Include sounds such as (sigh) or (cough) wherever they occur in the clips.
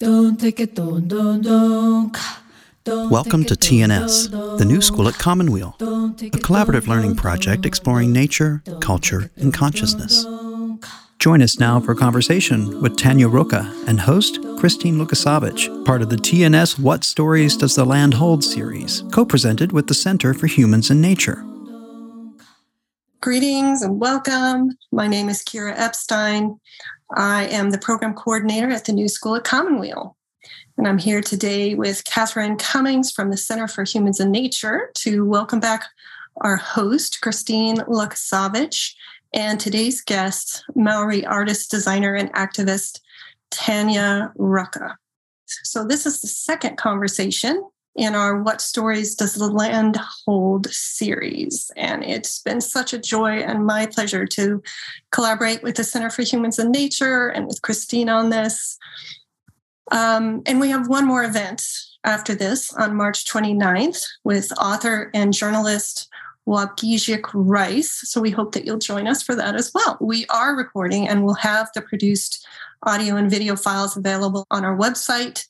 Welcome to TNS, the new school at Commonweal, a collaborative learning project exploring nature, culture, and consciousness. Join us now for a conversation with Tanya Ruka and host Christine Luckasavitch, part of the TNS What Stories Does the Land Hold series, co presented with the Center for Humans and Nature. Greetings and welcome. My name is Kira Epstein. I am the program coordinator at the New School at Commonweal. And I'm here today with Catherine Cummings from the Center for Humans and Nature to welcome back our host, Christine Luckasavitch, and today's guest, Maori artist, designer, and activist, Tanya Ruka. So, this is the second conversation in our What Stories Does the Land Hold series. And it's been such a joy and my pleasure to collaborate with the Center for Humans and Nature and with Christine on this. Um, and we have one more event after this on March 29th with author and journalist Waubgeshig Rice. So we hope that you'll join us for that as well. We are recording and we'll have the produced audio and video files available on our website.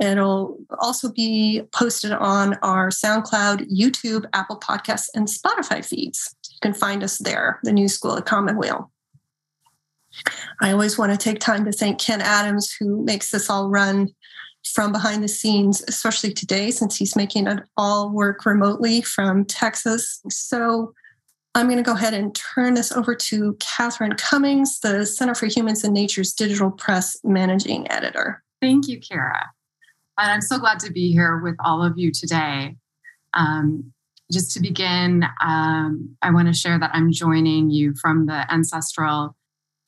It'll also be posted on our SoundCloud, YouTube, Apple Podcasts, and Spotify feeds. You can find us there, the New School at Commonweal. I always want to take time to thank Ken Adams, who makes this all run from behind the scenes, especially today, since he's making it all work remotely from Texas. So I'm going to go ahead and turn this over to Catherine Cummings, the Center for Humans and Nature's digital press managing editor. Thank you, Kara. And I'm so glad to be here with all of you today. Um, just to begin, um, I want to share that I'm joining you from the ancestral,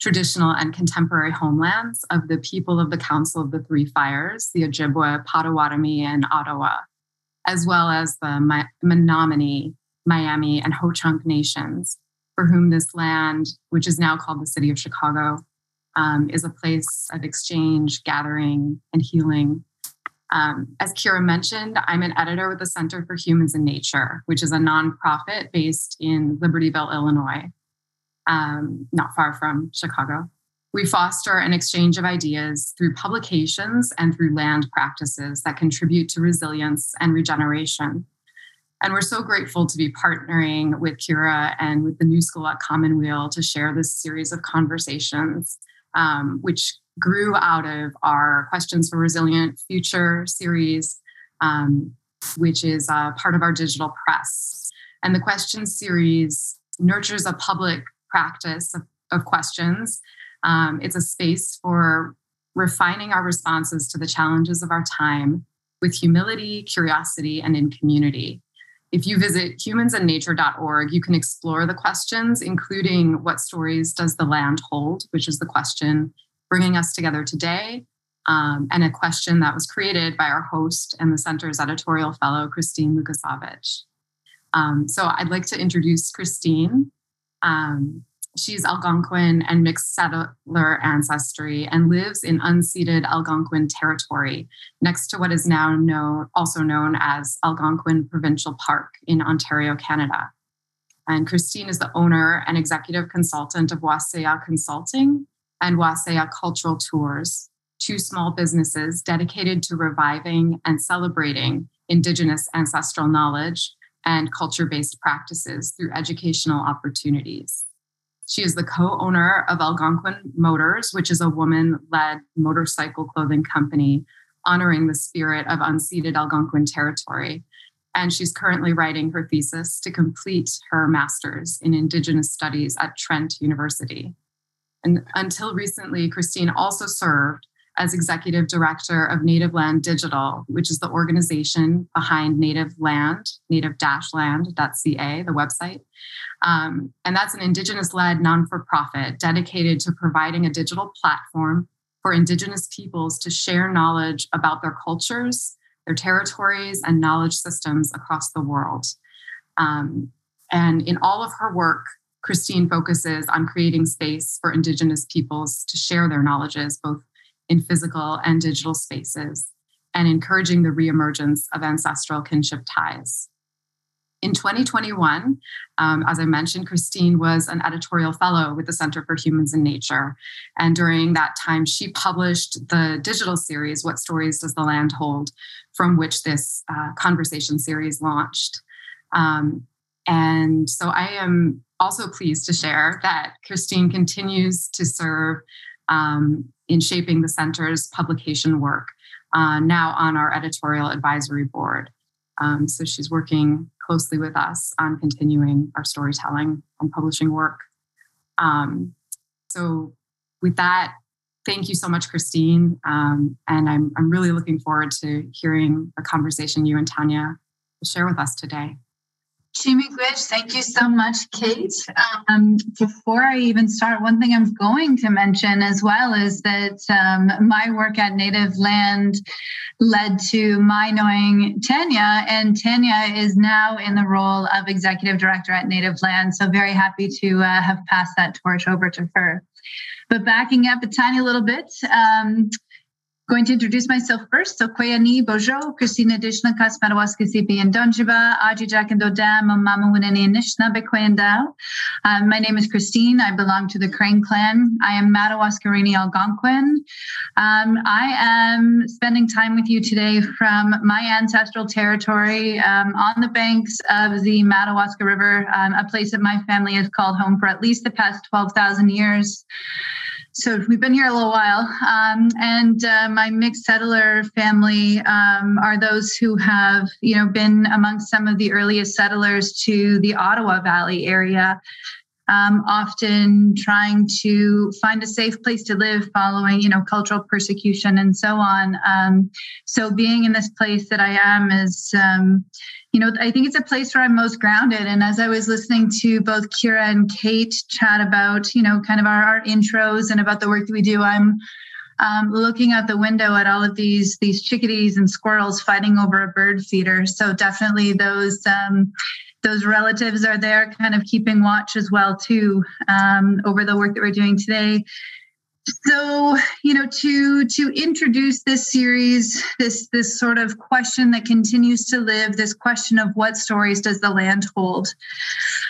traditional, and contemporary homelands of the people of the Council of the Three Fires, the Ojibwe, Potawatomi, and Ottawa, as well as the Menominee, Miami, and Ho Chunk nations, for whom this land, which is now called the City of Chicago, um, is a place of exchange, gathering, and healing um, as Kira mentioned, I'm an editor with the Center for Humans and Nature, which is a nonprofit based in Libertyville, Illinois, um, not far from Chicago. We foster an exchange of ideas through publications and through land practices that contribute to resilience and regeneration. And we're so grateful to be partnering with Kira and with the New School at Commonweal to share this series of conversations, um, which grew out of our Questions for Resilient Future series, um, which is uh, part of our digital press. And the questions series nurtures a public practice of, of questions. Um, it's a space for refining our responses to the challenges of our time with humility, curiosity, and in community. If you visit humansandnature.org, you can explore the questions, including what stories does the land hold, which is the question bringing us together today, um, and a question that was created by our host and the center's editorial fellow, Christine Luckasavitch. Um, so I'd like to introduce Christine. Um, she's Algonquin and mixed settler ancestry and lives in unceded Algonquin territory next to what is now known, also known as Algonquin Provincial Park in Ontario, Canada. And Christine is the owner and executive consultant of Waseya Consulting, and Waseya Cultural Tours, two small businesses dedicated to reviving and celebrating Indigenous ancestral knowledge and culture based practices through educational opportunities. She is the co owner of Algonquin Motors, which is a woman led motorcycle clothing company honoring the spirit of unceded Algonquin territory. And she's currently writing her thesis to complete her master's in Indigenous Studies at Trent University. And until recently, Christine also served as executive director of Native Land Digital, which is the organization behind Native Land, native-land.ca, the website. Um, and that's an Indigenous led non for profit dedicated to providing a digital platform for Indigenous peoples to share knowledge about their cultures, their territories, and knowledge systems across the world. Um, and in all of her work, Christine focuses on creating space for Indigenous peoples to share their knowledges, both in physical and digital spaces, and encouraging the reemergence of ancestral kinship ties. in 2021, um, as I mentioned, Christine was an editorial fellow with the Center for Humans and Nature. And during that time, she published the digital series, What Stories Does the Land Hold, from which this uh, conversation series launched. Um, and so I am also pleased to share that Christine continues to serve um, in shaping the center's publication work, uh, now on our editorial advisory board. Um, so she's working closely with us on continuing our storytelling and publishing work. Um, so, with that, thank you so much, Christine. Um, and I'm, I'm really looking forward to hearing the conversation you and Tanya share with us today. Gwich, thank you so much, Kate. Um, before I even start, one thing I'm going to mention as well is that um, my work at Native Land led to my knowing Tanya, and Tanya is now in the role of executive director at Native Land. So, very happy to uh, have passed that torch over to her. But backing up a tiny little bit, um, Going to introduce myself first. So Kwayani Bojo, Christina Dishna Kasmarawaska Sipi and Donjiba, Aji Jack and Mama Winani Nishna. Um, my name is Christine. I belong to the Crane clan. I am Madawaskarini Algonquin. Um, I am spending time with you today from my ancestral territory um, on the banks of the Madawaska River, um, a place that my family has called home for at least the past 12,000 years so we've been here a little while. Um, and uh, my mixed settler family um, are those who have, you know, been among some of the earliest settlers to the Ottawa Valley area. Um, often trying to find a safe place to live following, you know, cultural persecution and so on. Um, so being in this place that I am is, um, you know, I think it's a place where I'm most grounded. And as I was listening to both Kira and Kate chat about, you know, kind of our, our intros and about the work that we do, I'm um, looking out the window at all of these these chickadees and squirrels fighting over a bird feeder. So definitely those um, those relatives are there, kind of keeping watch as well too um, over the work that we're doing today so you know to to introduce this series this this sort of question that continues to live this question of what stories does the land hold?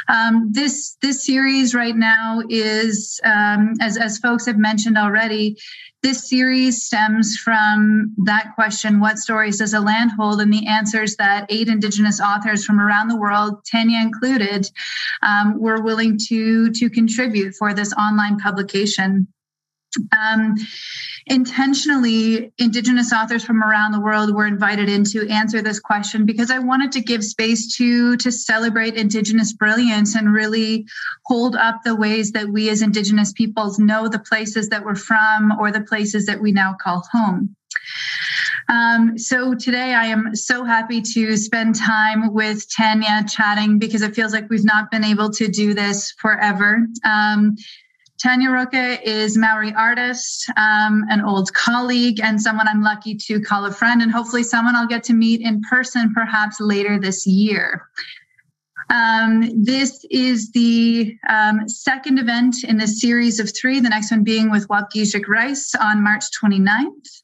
Um, this this series right now is um, as as folks have mentioned already this series stems from that question what stories does a land hold? And the answers that eight indigenous authors from around the world tanya included um, were willing to to contribute for this online publication um, intentionally, Indigenous authors from around the world were invited in to answer this question because I wanted to give space to to celebrate Indigenous brilliance and really hold up the ways that we as Indigenous peoples know the places that we're from or the places that we now call home. Um, so today I am so happy to spend time with Tanya chatting because it feels like we've not been able to do this forever. Um, Tanya Ruka is Maori artist, um, an old colleague, and someone I'm lucky to call a friend, and hopefully someone I'll get to meet in person perhaps later this year. Um, this is the um, second event in the series of three, the next one being with Waubgeshig Rice on March 29th.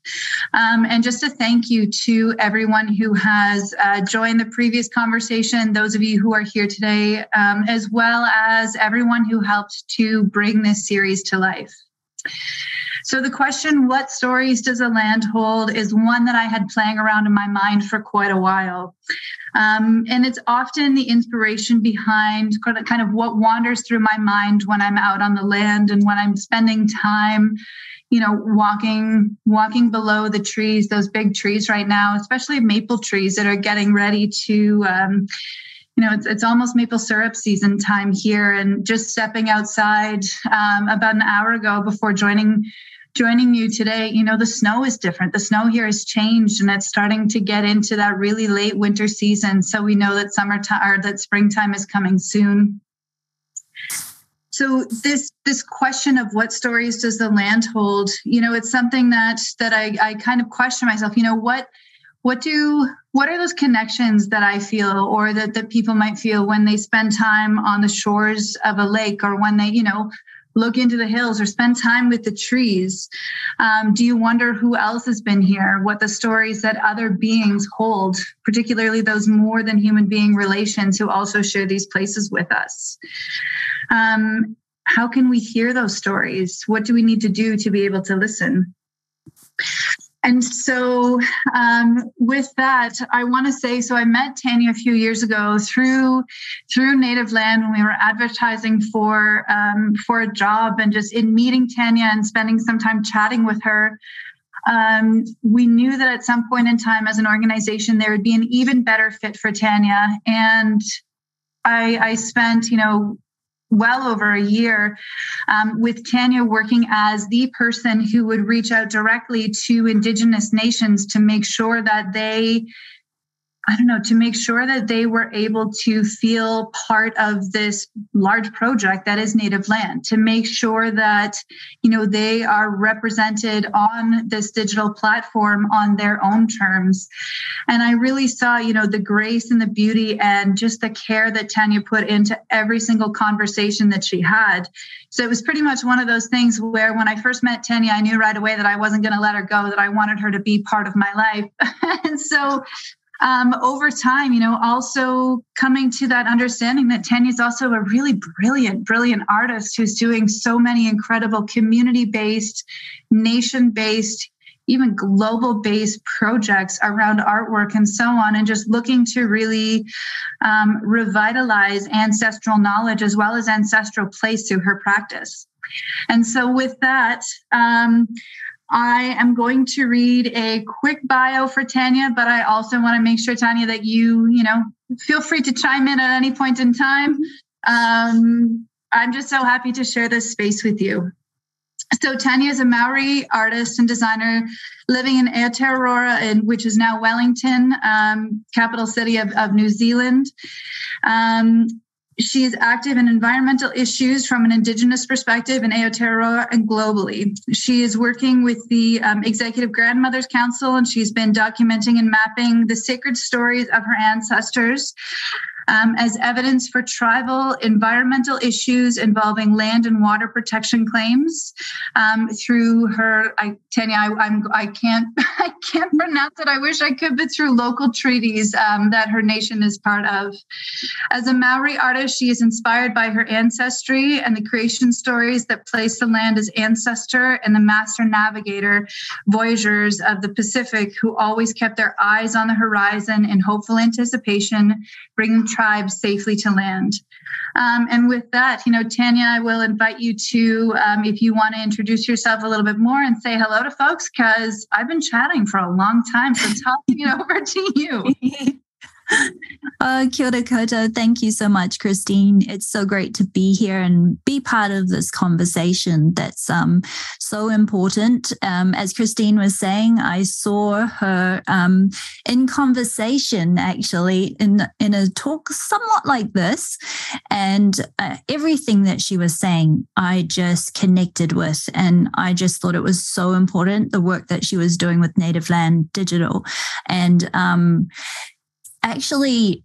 Um, and just a thank you to everyone who has uh, joined the previous conversation, those of you who are here today, um, as well as everyone who helped to bring this series to life. So the question, what stories does a land hold, is one that I had playing around in my mind for quite a while. Um, and it's often the inspiration behind kind of what wanders through my mind when I'm out on the land and when I'm spending time you know walking walking below the trees those big trees right now especially maple trees that are getting ready to um, you know, it's, it's almost maple syrup season time here. And just stepping outside um, about an hour ago before joining joining you today, you know, the snow is different. The snow here has changed and it's starting to get into that really late winter season. So we know that summertime or that springtime is coming soon. So this this question of what stories does the land hold, you know, it's something that that I, I kind of question myself, you know, what what do what are those connections that I feel or that, that people might feel when they spend time on the shores of a lake or when they, you know, look into the hills or spend time with the trees? Um, do you wonder who else has been here? What the stories that other beings hold, particularly those more than human being relations who also share these places with us? Um, how can we hear those stories? What do we need to do to be able to listen? And so, um, with that, I want to say so. I met Tanya a few years ago through through Native Land when we were advertising for um, for a job, and just in meeting Tanya and spending some time chatting with her. Um, we knew that at some point in time, as an organization, there would be an even better fit for Tanya. And I, I spent, you know, well over a year um, with Tanya working as the person who would reach out directly to Indigenous nations to make sure that they I don't know, to make sure that they were able to feel part of this large project that is native land, to make sure that, you know, they are represented on this digital platform on their own terms. And I really saw, you know, the grace and the beauty and just the care that Tanya put into every single conversation that she had. So it was pretty much one of those things where when I first met Tanya, I knew right away that I wasn't going to let her go, that I wanted her to be part of my life. (laughs) and so um, over time, you know, also coming to that understanding that Tanya is also a really brilliant, brilliant artist who's doing so many incredible community based, nation based, even global based projects around artwork and so on, and just looking to really um, revitalize ancestral knowledge as well as ancestral place through her practice. And so, with that, um, I am going to read a quick bio for Tanya, but I also want to make sure, Tanya, that you, you know, feel free to chime in at any point in time. Um, I'm just so happy to share this space with you. So Tanya is a Maori artist and designer living in Aotearoa, which is now Wellington, um, capital city of, of New Zealand. Um, she is active in environmental issues from an Indigenous perspective in Aotearoa and globally. She is working with the um, Executive Grandmothers Council, and she's been documenting and mapping the sacred stories of her ancestors um, as evidence for tribal environmental issues involving land and water protection claims um, through her. I, Tanya, I, I'm I can't (laughs) I can't pronounce it. I wish I could, but through local treaties um, that her nation is part of. As a Maori artist, she is inspired by her ancestry and the creation stories that place the land as ancestor and the master navigator, voyagers of the Pacific who always kept their eyes on the horizon in hopeful anticipation, bringing tribes safely to land. Um, and with that, you know, Tanya, I will invite you to, um, if you want to introduce yourself a little bit more and say hello to folks, because I've been chatting for a long time. So (laughs) tossing it over to you. (laughs) uh, kia ora. Thank you so much, Christine. It's so great to be here and be part of this conversation that's um, so important. Um, as Christine was saying, I saw her um, in conversation actually in, in a talk somewhat like this. And uh, everything that she was saying, I just connected with. And I just thought it was so important the work that she was doing with Native Land Digital. And um, actually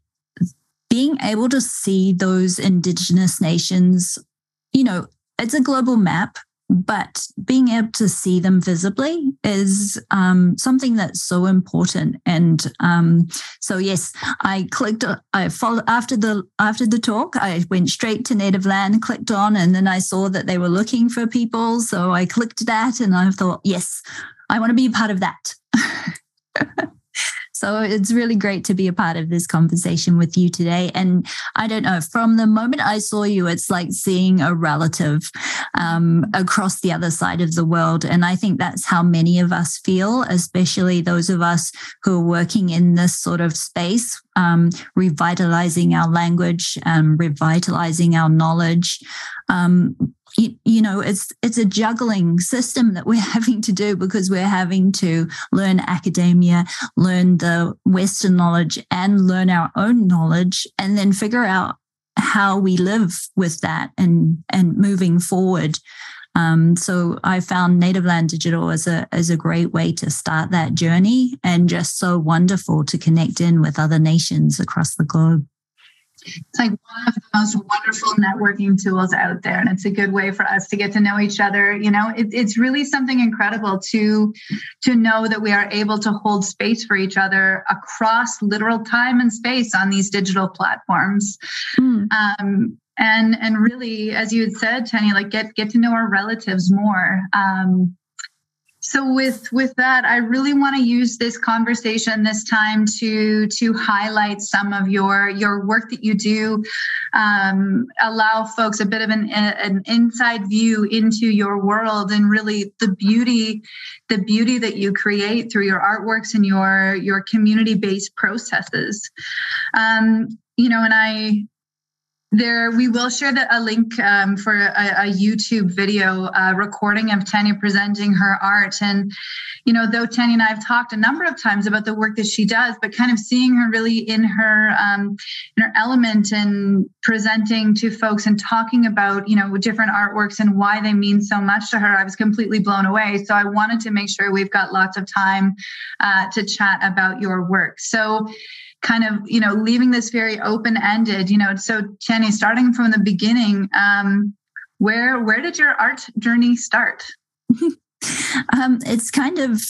being able to see those indigenous nations, you know, it's a global map, but being able to see them visibly is um, something that's so important. And um, so, yes, I clicked. I followed after the after the talk. I went straight to Native Land, clicked on, and then I saw that they were looking for people. So I clicked that, and I thought, yes, I want to be part of that. (laughs) So it's really great to be a part of this conversation with you today. And I don't know, from the moment I saw you, it's like seeing a relative um, across the other side of the world. And I think that's how many of us feel, especially those of us who are working in this sort of space, um, revitalizing our language, um, revitalizing our knowledge. Um, you, you know it's it's a juggling system that we're (laughs) having to do because we're having to learn academia learn the western knowledge and learn our own knowledge and then figure out how we live with that and and moving forward um, so I found Native Land Digital as a as a great way to start that journey and just so wonderful to connect in with other nations across the globe. It's like one of the most wonderful networking tools out there. And it's a good way for us to get to know each other. You know, it, it's really something incredible to, to know that we are able to hold space for each other across literal time and space on these digital platforms. Mm. Um, and and really as you had said Tanya, like get get to know our relatives more um, so with with that i really want to use this conversation this time to to highlight some of your your work that you do um, allow folks a bit of an, an inside view into your world and really the beauty the beauty that you create through your artworks and your your community based processes. Um, you know and i there we will share the, a link um, for a, a, youtube video uh, recording of tanya presenting her art. And you know though tanya and i have talked a number of times about the work that she does but kind of seeing her really in her um, in her element and presenting to folks and talking about you know different artworks and why they mean so much to her i was completely blown away. So i wanted to make sure we've got lots of time uh, to chat about your work. So kind of you know leaving this very open ended you know. So jenny starting from the beginning um where where did your art journey start? (laughs) Um it's kind of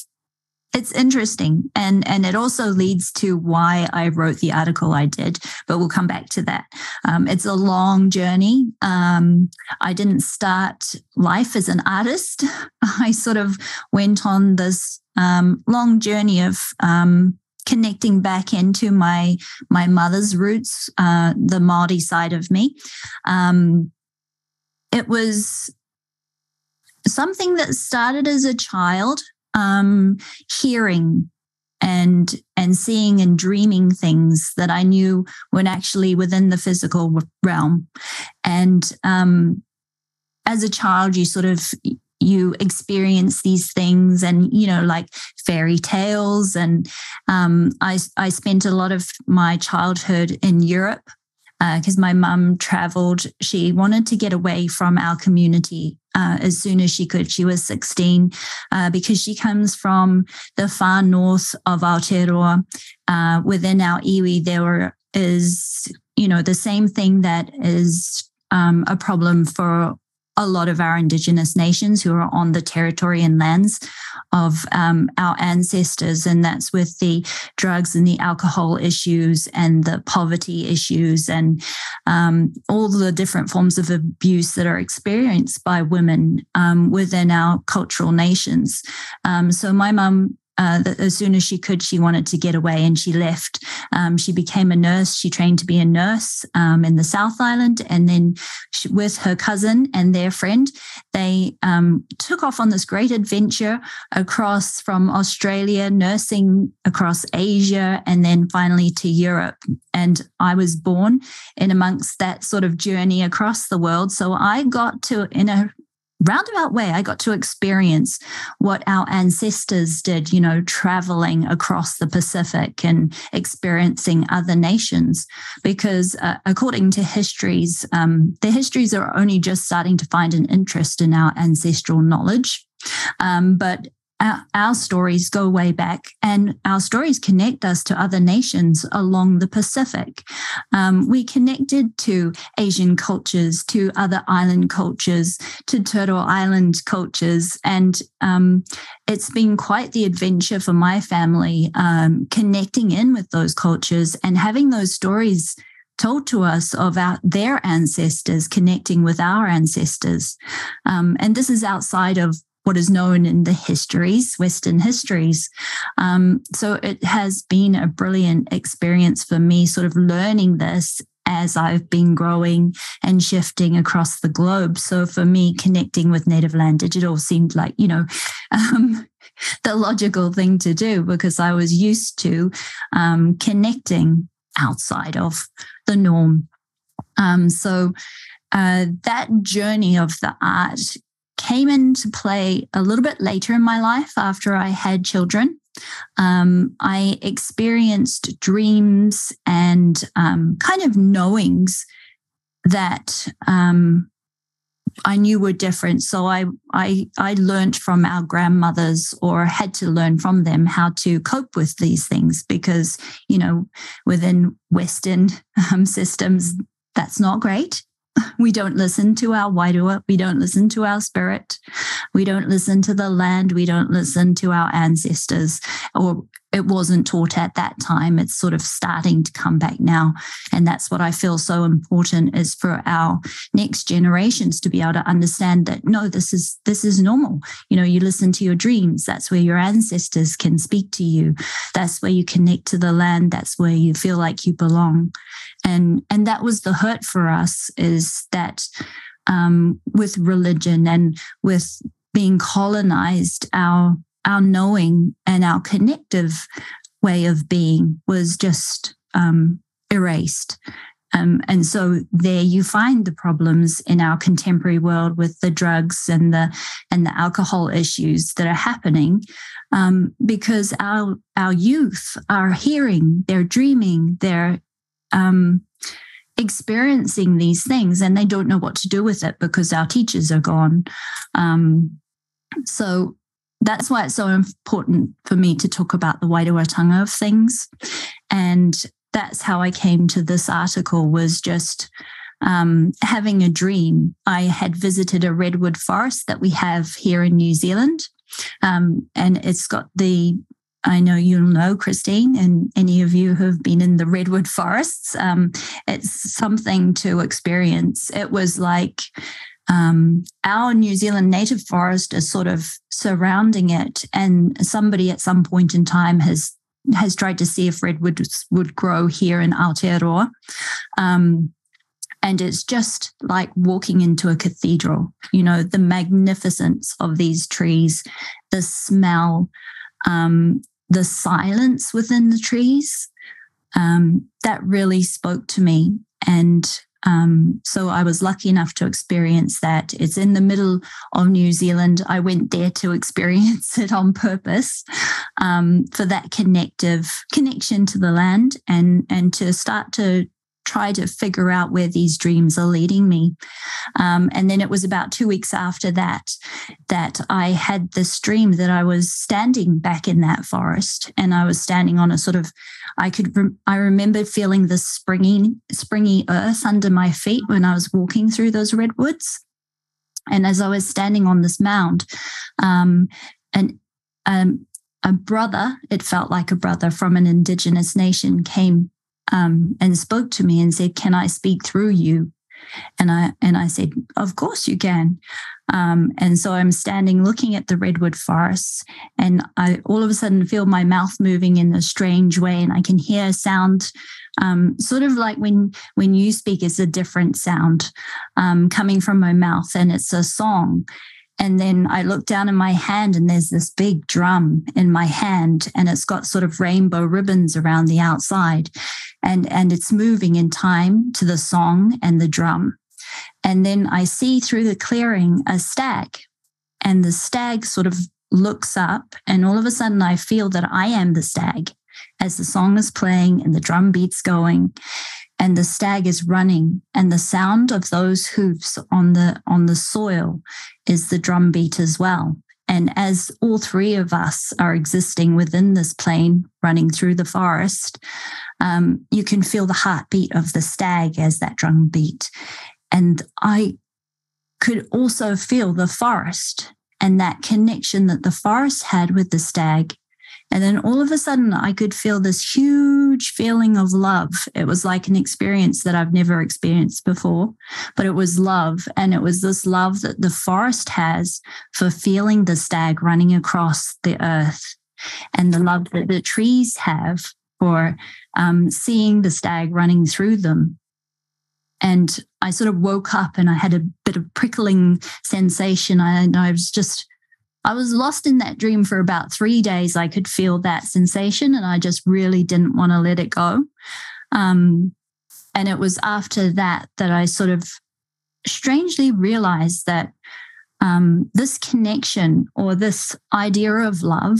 it's interesting and and it also leads to why i wrote the article i did but we'll come back to that. Um, it's a long journey. Um, i didn't start life as an artist. (laughs) I sort of went on this um, long journey of um, connecting back into my my mother's roots, uh, the Maori side of me. Um, it was something that started as a child, um, hearing and and seeing and dreaming things that I knew were actually within the physical realm. And um, as a child, you sort of you experience these things and you know like fairy tales. And um, I, I spent a lot of my childhood in europe because uh, my mum traveled. She wanted to get away from our community uh, as soon as she could. She was 16 uh, because she comes from the far north of aotearoa uh, within our iwi. There is you know the same thing that is um, a problem for a lot of our Indigenous nations who are on the territory and lands of um, our ancestors. And that's with the drugs and the alcohol issues and the poverty issues and um, all the different forms of abuse that are experienced by women um, within our cultural nations. Um, so my mum uh, as soon as she could, she wanted to get away and she left. Um, she became a nurse. She trained to be a nurse um, in the South Island. And then she, with her cousin and their friend, they um, took off on this great adventure across from Australia, nursing across Asia, and then finally to Europe. And I was born in amongst that sort of journey across the world. So I got to, in a roundabout way, I got to experience what our ancestors did, you know, traveling across the Pacific and experiencing other nations. Because uh, according to histories, um, the histories are only just starting to find an interest in our ancestral knowledge. Um, but our, our, stories go way back and our stories connect us to other nations along the Pacific. Um, we connected to Asian cultures, to other island cultures, to Turtle Island cultures. And um, it's been quite the adventure for my family um, connecting in with those cultures and having those stories told to us of our, their ancestors connecting with our ancestors. Um, and this is outside of what is known in the histories, Western histories. Um, so it has been a brilliant experience for me, sort of learning this as I've been growing and shifting across the globe. So for me, connecting with Native Land Digital seemed like, you know, (laughs) um, the logical thing to do because I was used to um, connecting outside of the norm. Um, so uh, that journey of the art came into play a little bit later in my life after I had children. Um, I experienced dreams and um, kind of knowings that um, I knew were different. So I I I learned from our grandmothers or had to learn from them how to cope with these things because you know within Western (laughs) um, systems that's not great. (laughs) We don't listen to our Wairua. We don't listen to our spirit. We don't listen to the land. We don't listen to our ancestors or it wasn't taught at that time. It's sort of starting to come back now. And that's what I feel so important is for our next generations to be able to understand that no, this is this is normal. You know, you listen to your dreams. That's where your ancestors can speak to you. That's where you connect to the land. That's where you feel like you belong. And and that was the hurt for us is that um, with religion and with being colonized, our our knowing and our connective way of being was just um, erased. Um, and so there you find the problems in our contemporary world with the drugs and the and the alcohol issues that are happening um, because our our youth are hearing, they're dreaming, they're um, experiencing these things, and they don't know what to do with it because our teachers are gone. Um, so that's why it's so important for me to talk about the Wairuatanga of things. And that's how I came to this article was just um, having a dream. I had visited a redwood forest that we have here in New Zealand. Um, and it's got the I know you'll know, Christine, and any of you who have been in the redwood forests. Um, it's something to experience. It was like um, our New Zealand native forest is sort of surrounding it, and somebody at some point in time has has tried to see if redwoods would grow here in Aotearoa. Um, and it's just like walking into a cathedral, you know, the magnificence of these trees, the smell, um, the silence within the trees. Um, that really spoke to me. And um, so I was lucky enough to experience that. It's in the middle of New Zealand. I went there to (laughs) experience it on purpose um, for that connective connection to the land and and to start to try to figure out where these dreams are leading me. Um, and then it was about two weeks after that that I had this dream that I was standing back in that forest and I was standing on a sort of I could re- I remember feeling the springy springy earth under my feet when I was walking through those redwoods. And as I was standing on this mound, um, and um, a brother, it felt like a brother from an indigenous nation, came um, and spoke to me and said, "Can I speak through you?" And I and I said, "Of course you can." Um, and so I'm standing looking at the redwood forests, and I all of a sudden feel my mouth moving in a strange way, and I can hear a sound, um, sort of like when when you speak, it's a different sound um, coming from my mouth, and it's a song. And then I look down in my hand, and there's this big drum in my hand, and it's got sort of rainbow ribbons around the outside, and and it's moving in time to the song and the drum. And then I see through the clearing a stag, and the stag sort of looks up, and all of a sudden I feel that I am the stag as the song is playing and the drum beats going and the stag is running and the sound of those hoofs on the on the soil is the drum beat as well. And as all three of us are existing within this plane running through the forest um, you can feel the heartbeat of the stag as that drum beat. And i could also feel the forest and that connection that the forest had with the stag and then all of a sudden, I could feel this huge feeling of love. It was like an experience that I've never experienced before, but it was love. And it was this love that the forest has for feeling the stag running across the earth, and the love that the trees have for um, seeing the stag running through them. And I sort of woke up and I had a bit of prickling sensation. I, I was just I was lost in that dream for about three days. I could feel that sensation and I just really didn't want to let it go. Um, and it was after that that I sort of strangely realized that um, this connection or this idea of love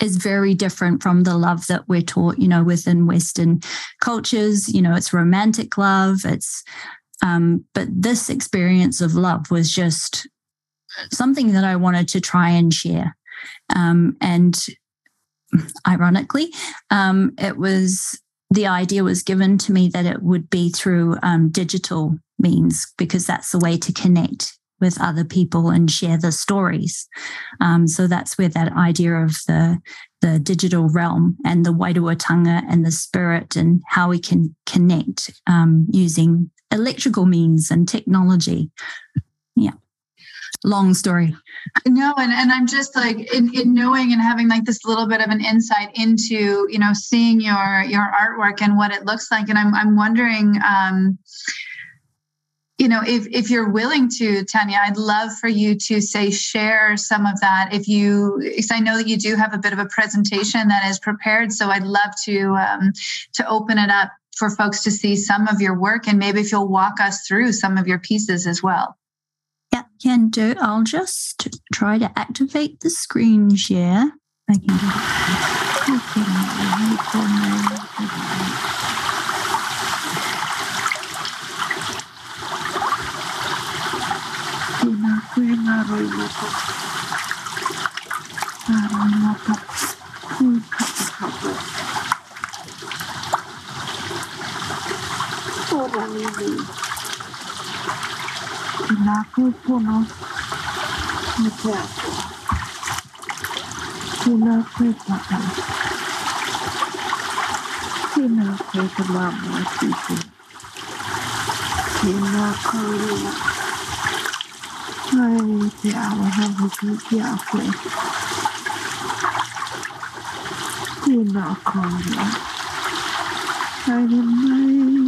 is very different from the love that we're taught, you know, within Western cultures. You know, it's romantic love, it's Um, but this experience of love was just something that I wanted to try and share. Um, and ironically, um, it was the idea was given to me that it would be through um, digital means because that's the way to connect with other people and share the stories. Um, so that's where that idea of the the digital realm and the Wairuatanga and the spirit and how we can connect um, using electrical means and technology. Yeah long story. No, and, and I'm just like in, in knowing and having like this little bit of an insight into, you know, seeing your your artwork and what it looks like. And I'm I'm wondering um you know if if you're willing to tanya i'd love for you to say share some of that if you because i know that you do have a bit of a presentation that is prepared so i'd love to um, to open it up for folks to see some of your work and maybe if you'll walk us through some of your pieces as well can do. I'll just try to activate the screen share. I can do 不能，你这样说。不能睡着了。不能睡着妈，我弟弟。不能哭了。哎呀，我还不睡觉。不能哭了。哎呀，妈呀。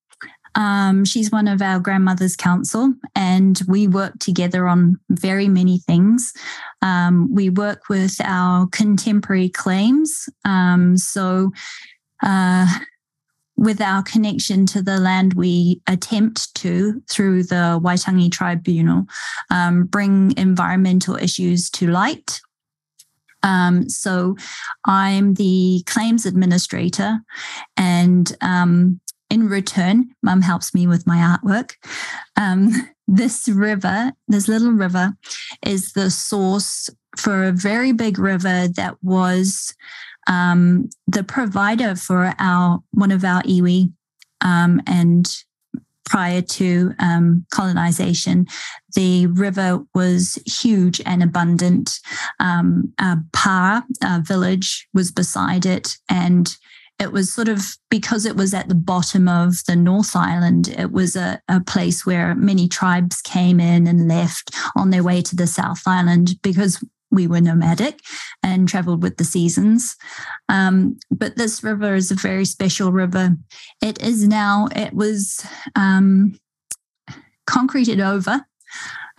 Um, she's one of our grandmother's council, and we work together on very many things. Um, we work with our contemporary claims. Um, so, uh, with our connection to the land, we attempt to, through the Waitangi Tribunal, um, bring environmental issues to light um, so I'm the claims administrator, and um, in return, mum helps me with my artwork. Um, (laughs) this river, this little river, is the source for a very big river that was um, the provider for our one of our iwi um, and prior to um, colonization, the river was huge and abundant. Um, uh, Pa village was beside it, and it was sort of because it was at the bottom of the North Island, it was a, a, place where many tribes came in and left on their way to the South Island because we were nomadic and traveled with the seasons. Um, but this river is a very special river. It is now, it was um, concreted over.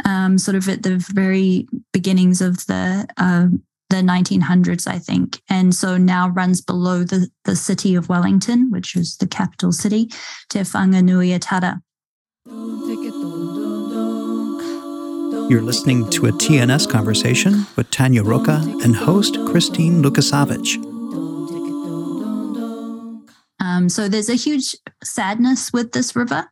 Um, sort of at the very beginnings of the uh, the 1900s, I think, and so now runs below the the city of Wellington, which is the capital city, Te Whanganuiatara. You're listening to a TNS conversation with Tanya Ruka and host Christine Luckasavitch. Um, so there's a huge sadness with this river.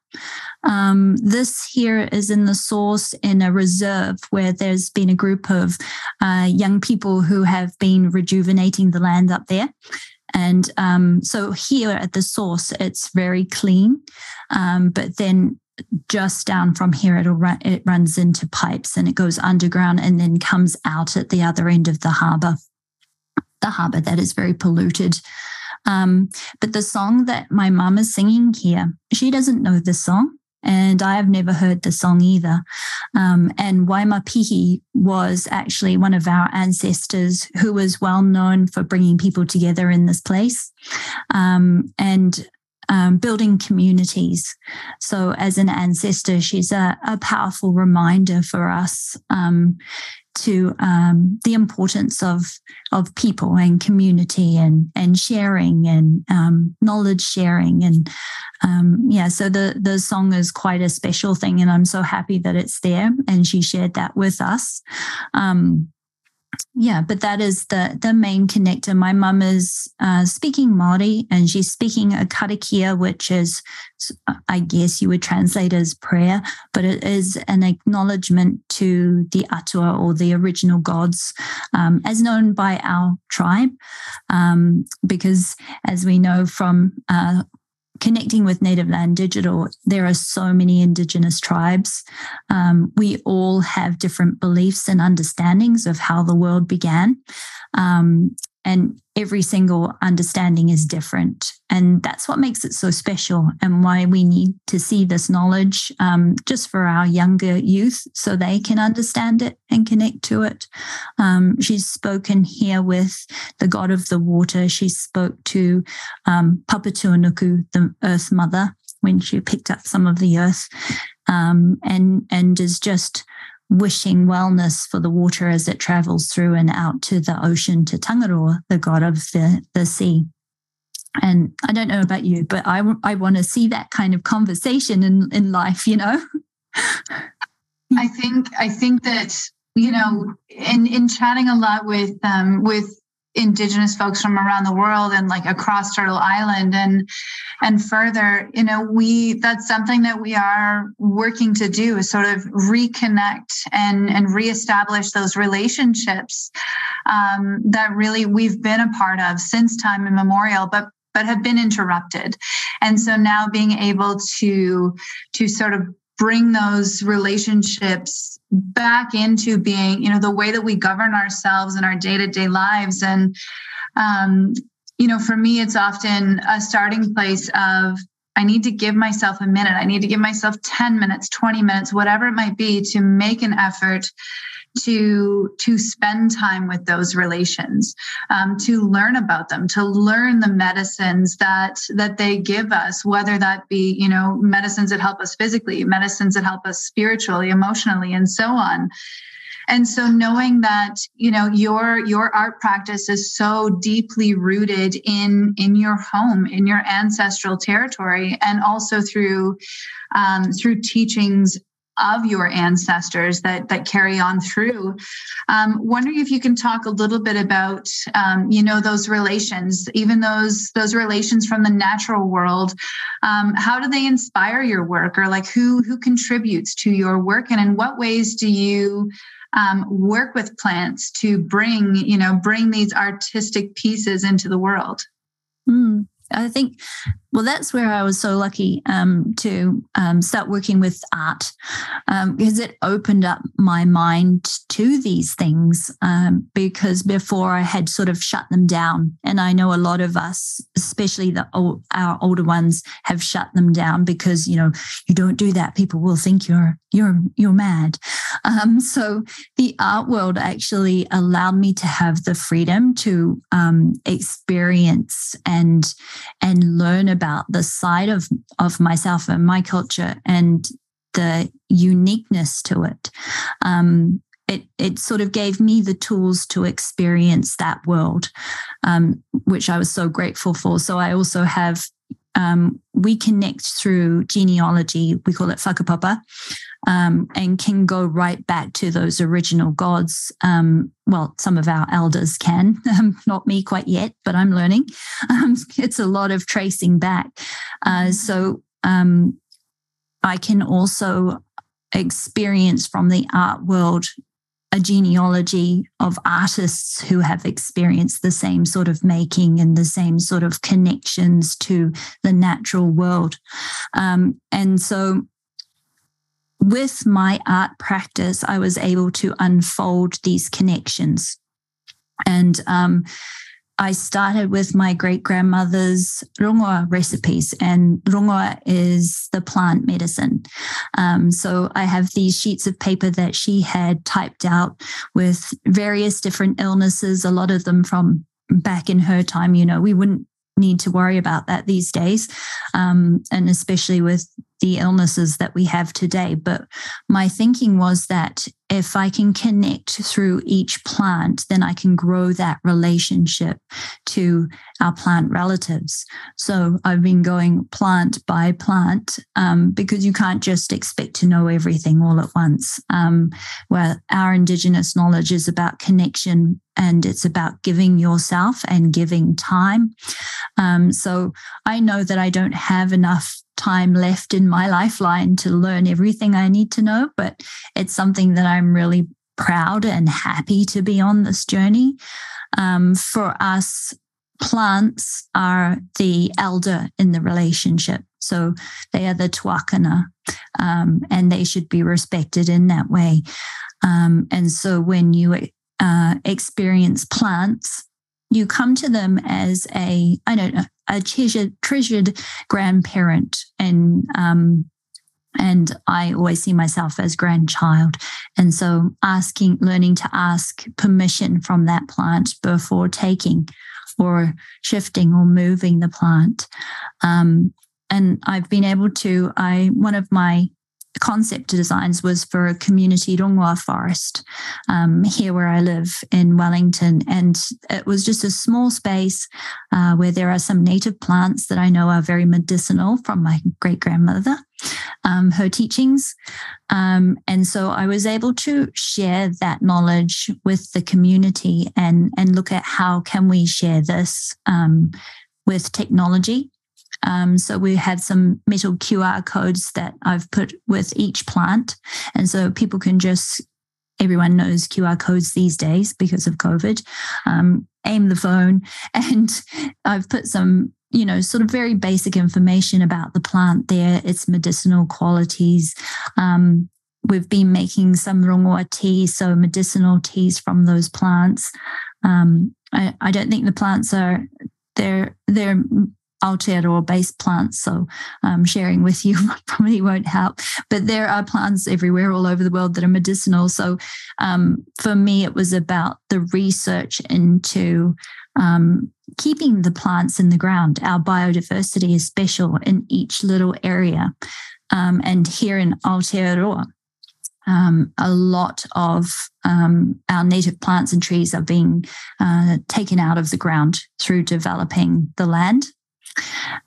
Um, this here is in the source in a reserve where there's been a group of uh, young people who have been rejuvenating the land up there. And um, so here at the source, it's very clean. Um, but then just down from here, it'll run, it runs into pipes and it goes underground and then comes out at the other end of the harbor. The harbor that is very polluted. Um, but the song that my mum is singing here, she doesn't know the song and I have never heard the song either. Um, and Waimapihi was actually one of our ancestors who was well known for bringing people together in this place. Um, and um, building communities. So, as an ancestor, she's a, a powerful reminder for us um, to um, the importance of of people and community and and sharing and um, knowledge sharing and um, yeah so the the song is quite a special thing and I'm so happy that it's there and she shared that with us. Um, yeah, but that is the the main connector. My mum is uh, speaking Māori and she's speaking a karakia, which is, I guess you would translate as prayer, but it is an acknowledgement to the atua or the original gods, um, as known by our tribe, um, because as we know from uh, connecting with Native Land Digital, there are so many Indigenous tribes. Um, we all have different beliefs and understandings of how the world began. Um, and every single understanding is different. And that's what makes it so special and why we need to see this knowledge um, just for our younger youth so they can understand it and connect to it. Um, she's spoken here with the god of the water. She spoke to um, Papatuanuku, the earth mother, when she picked up some of the earth um, and, and is just wishing wellness for the water as it travels through and out to the ocean to Tangaroa, the god of the, the sea. And I don't know about you, but I, I want to see that kind of conversation in, in life, you know? I think I think that you know in in chatting a lot with um with indigenous folks from around the world and like across turtle island. And and further you know we that's something that we are working to do is sort of reconnect and and reestablish those relationships um, that really we've been a part of since time immemorial but but have been interrupted. And so now being able to to sort of bring those relationships back into being you know the way that we govern ourselves in our day-to-day lives. And um, you know for me it's often a starting place of i need to give myself a minute. I need to give myself 10 minutes 20 minutes whatever it might be to make an effort to to spend time with those relations um, to learn about them to learn the medicines that that they give us whether that be you know medicines that help us physically medicines that help us spiritually emotionally and so on. And so knowing that you know your your art practice is so deeply rooted in in your home in your ancestral territory and also through um, through teachings of your ancestors that that carry on through. Um, wondering if you can talk a little bit about um, you know those relations, even those those relations from the natural world. Um, how do they inspire your work, or like who who contributes to your work, and in what ways do you um, work with plants to bring you know bring these artistic pieces into the world? Mm. I think, well, that's where I was so lucky um, to um, start working with art um, because it opened up my mind to these things. Um, because before I had sort of shut them down, and I know a lot of us, especially the old, our older ones, have shut them down because you know you don't do that. People will think you're you're you're mad. Um, so the art world actually allowed me to have the freedom to experience and and learn about the side of of myself and my culture and the uniqueness to it. Um, it, it sort of gave me the tools to experience that world, um, which I was so grateful for. So I also have um, we connect through genealogy. We call it whakapapa, um, and can go right back to those original gods. Um, well, some of our elders can, (laughs) um, not me quite yet, but I'm learning. (laughs) Um, it's a lot of tracing back. Uh, so um, I can also experience from the art world a genealogy of artists who have experienced the same sort of making and the same sort of connections to the natural world. Um, and so with my art practice, I was able to unfold these connections. And um, I started with my great grandmother's rongoa recipes, and rongoa is the plant medicine. Um, so I have these sheets of paper that she had typed out with various different illnesses, a lot of them from back in her time. You know, we wouldn't need to worry about that these days, um, and especially with the illnesses that we have today. But my thinking was that if I can connect through each plant, then I can grow that relationship to our plant relatives. So I've been going plant by plant um, because you can't just expect to know everything all at once. Um, where our Indigenous knowledge is about connection and it's about giving yourself and giving time. Um, so I know that I don't have enough time left in my lifeline to learn everything I need to know, but it's something that I'm really proud and happy to be on this journey. Um, for us, plants are the elder in the relationship. So they are the tuakana, um, and they should be respected in that way. Um, and so when you uh, experience plants, you come to them as a I don't know a treasured treasured grandparent and um, and I always see myself as grandchild. And so asking, learning to ask permission from that plant before taking or shifting or moving the plant. Um, and I've been able to, I, one of my concept designs was for a community rongoa forest um, here where I live in Wellington. And it was just a small space uh, where there are some native plants that I know are very medicinal from my great grandmother, um, her teachings. Um, and so I was able to share that knowledge with the community and, and look at how can we share this um, with technology um, so we have some metal QR codes that I've put with each plant. And so people can just, everyone knows QR codes these days because of COVID, um, aim the phone. (laughs) And I've put some, you know, sort of very basic information about the plant there, its medicinal qualities. Um, we've been making some rongoa tea, so medicinal teas from those plants. Um, I, I don't think the plants are they're they're Aotearoa based plants. So um, sharing with you (laughs) probably won't help. But there are plants everywhere all over the world that are medicinal. So um, for me, it was about the research into um, keeping the plants in the ground. Our biodiversity is special in each little area. Um, and here in Aotearoa, um, a lot of um, our native plants and trees are being uh, taken out of the ground through developing the land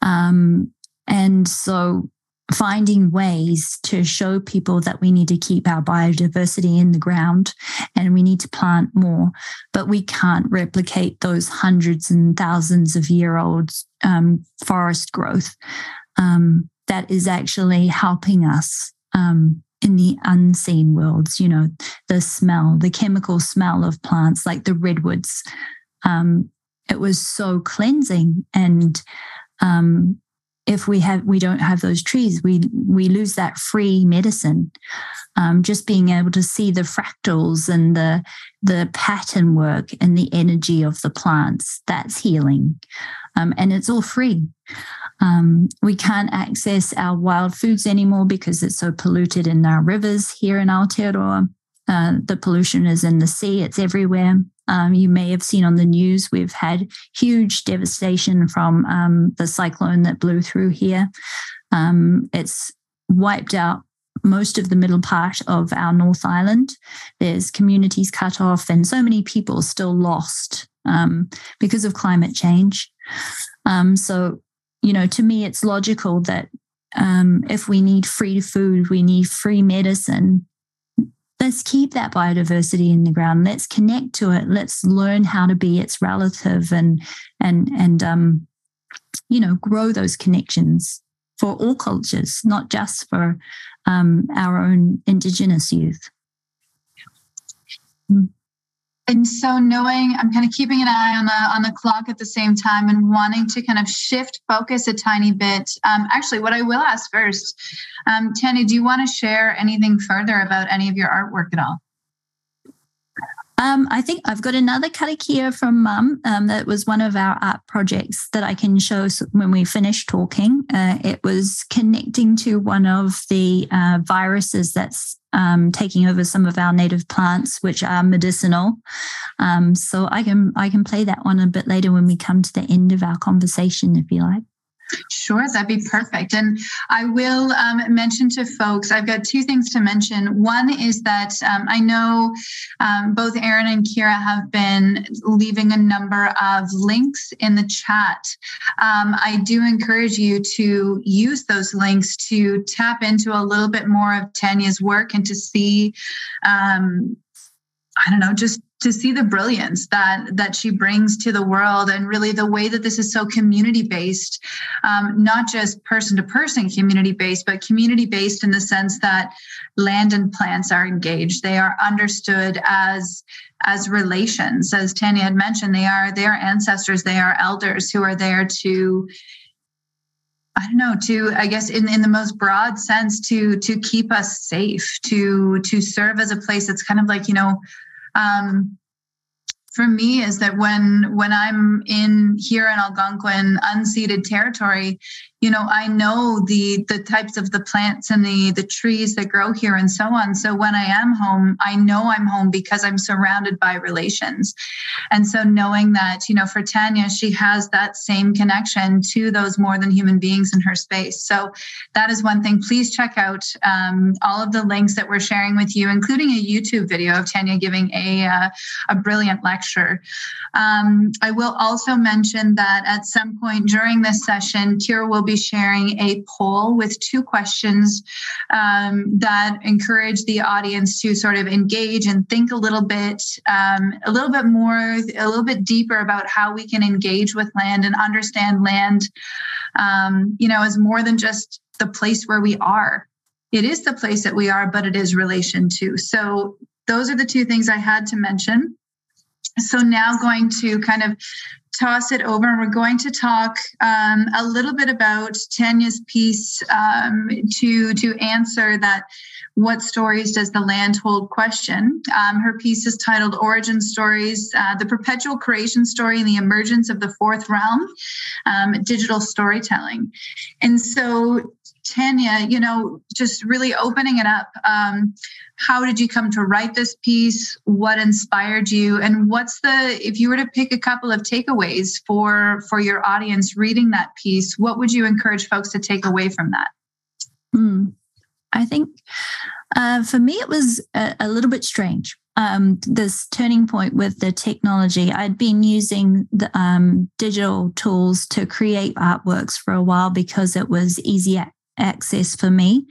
um, and so finding ways to show people that we need to keep our biodiversity in the ground and we need to plant more, but we can't replicate those hundreds and thousands of year old um, forest growth. Um, that is actually helping us um, in the unseen worlds, you know, the smell, the chemical smell of plants like the redwoods. Um, it was so cleansing and um, if we have we don't have those trees we we lose that free medicine. Um, just being able to see the fractals and the the pattern work and the energy of the plants that's healing. Um, and it's all free. Um, we can't access our wild foods anymore because it's so polluted in our rivers here in Aotearoa. Uh, the pollution is in the sea, it's everywhere. Um, you may have seen on the news, we've had huge devastation from um, the cyclone that blew through here. Um, it's wiped out most of the middle part of our North Island. There's communities cut off, and so many people still lost um, because of climate change. Um, so, you know, to me, it's logical that um, if we need free food, we need free medicine, let's keep that biodiversity in the ground. Let's connect to it. Let's learn how to be its relative and and and um you know grow those connections for all cultures not just for um, our own indigenous youth. Mm. And so knowing I'm kind of keeping an eye on the on the clock at the same time and wanting to kind of shift focus a tiny bit. Um, actually, what I will ask first, um, Tanya, do you want to share anything further about any of your artwork at all? Um, I think I've got another karakia from mum. Um, that was one of our art projects that I can show when we finish talking. Uh, it was connecting to one of the uh, viruses that's um, taking over some of our native plants, which are medicinal. Um, so I can I can play that one a bit later when we come to the end of our conversation, if you like. Sure, that'd be perfect. And I will um, mention to folks, I've got two things to mention. One is that um, I know um, both Aaron and Kira have been leaving a number of links in the chat. Um, I do encourage you to use those links to tap into a little bit more of Tanya's work and to see um, I don't know, just to see the brilliance that that she brings to the world and really the way that this is so community based um, not just person to person community based but community based in the sense that land and plants are engaged. They are understood as as relations. As tanya had mentioned they are they are ancestors they are elders who are there to I don't know, to I guess in, in the most broad sense, to to keep us safe, to to serve as a place that's kind of like, you know, um, for me is that when when I'm in here in Algonquin unceded territory, you know i know the the types of the plants and the the trees that grow here and so on. So when i am home i know i'm home because i'm surrounded by relations. And so knowing that you know for tanya she has that same connection to those more than human beings in her space. So that is one thing. Please check out um, all of the links that we're sharing with you including a youtube video of tanya giving a uh, a brilliant lecture. Um, i will also mention that at some point during this session kira will be be sharing a poll with two questions um, that encourage the audience to sort of engage and think a little bit, um, a little bit more, a little bit deeper about how we can engage with land and understand land, um, you know, as more than just the place where we are. It is the place that we are, but it is relation to. So those are the two things I had to mention. So now going to kind of toss it over and we're going to talk um, a little bit about Tanya's piece um, to to answer that what stories does the land hold question. Um, her piece is titled Origin Stories, uh, the perpetual creation story and the emergence of the fourth realm, um, digital storytelling. And so Tanya, you know, just really opening it up. Um, how did you come to write this piece? What inspired you? And what's the, if you were to pick a couple of takeaways for for your audience reading that piece, what would you encourage folks to take away from that? Mm, I think uh, for me, it was a, a little bit strange. Um, this turning point with the technology. I'd been using the um, digital tools to create artworks for a while because it was easy access for me.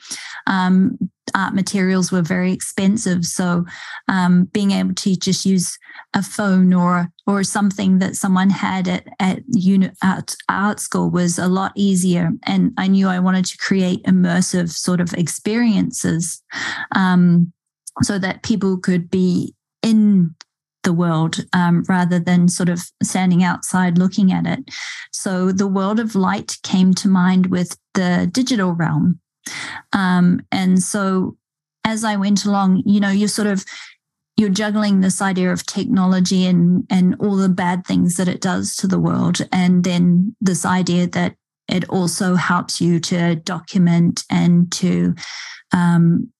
Um, art materials were very expensive, so um, being able to just use a phone or or something that someone had at at unit art, art school was a lot easier. And I knew I wanted to create immersive sort of experiences, um, so that people could be in the world um, rather than sort of standing outside looking at it. So the world of light came to mind with the digital realm. Um, and so as I went along, you know, you're sort of you're juggling this idea of technology and and all the bad things that it does to the world, and then this idea that it also helps you to document and to um,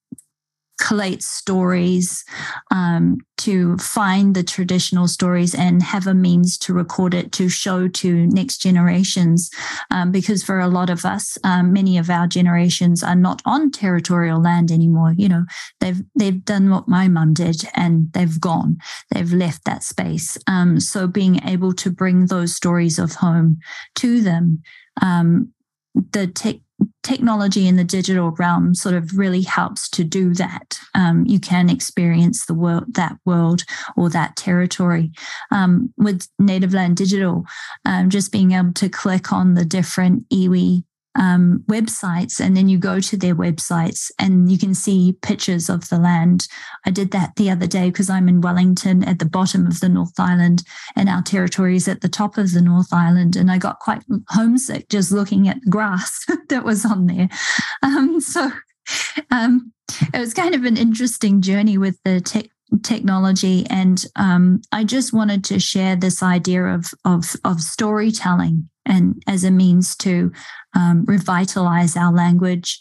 collate stories, um, to find the traditional stories and have a means to record it to show to next generations. Um, because for a lot of us, um, many of our generations are not on territorial land anymore. You know, they've they've done what my mum did and they've gone. They've left that space. Um, so being able to bring those stories of home to them um, the tech technology in the digital realm sort of really helps to do that. Um, you can experience the world, that world or that territory. Um, with Native Land Digital, um, just being able to click on the different iwi um, websites and then you go to their websites and you can see pictures of the land. I did that the other day because I'm in Wellington at the bottom of the North Island and our territory is at the top of the North Island. And I got quite homesick just looking at the grass (laughs) that was on there. Um, so um, it was kind of an interesting journey with the tech technology and um, i just wanted to share this idea of of, of storytelling and as a means to um, revitalize our language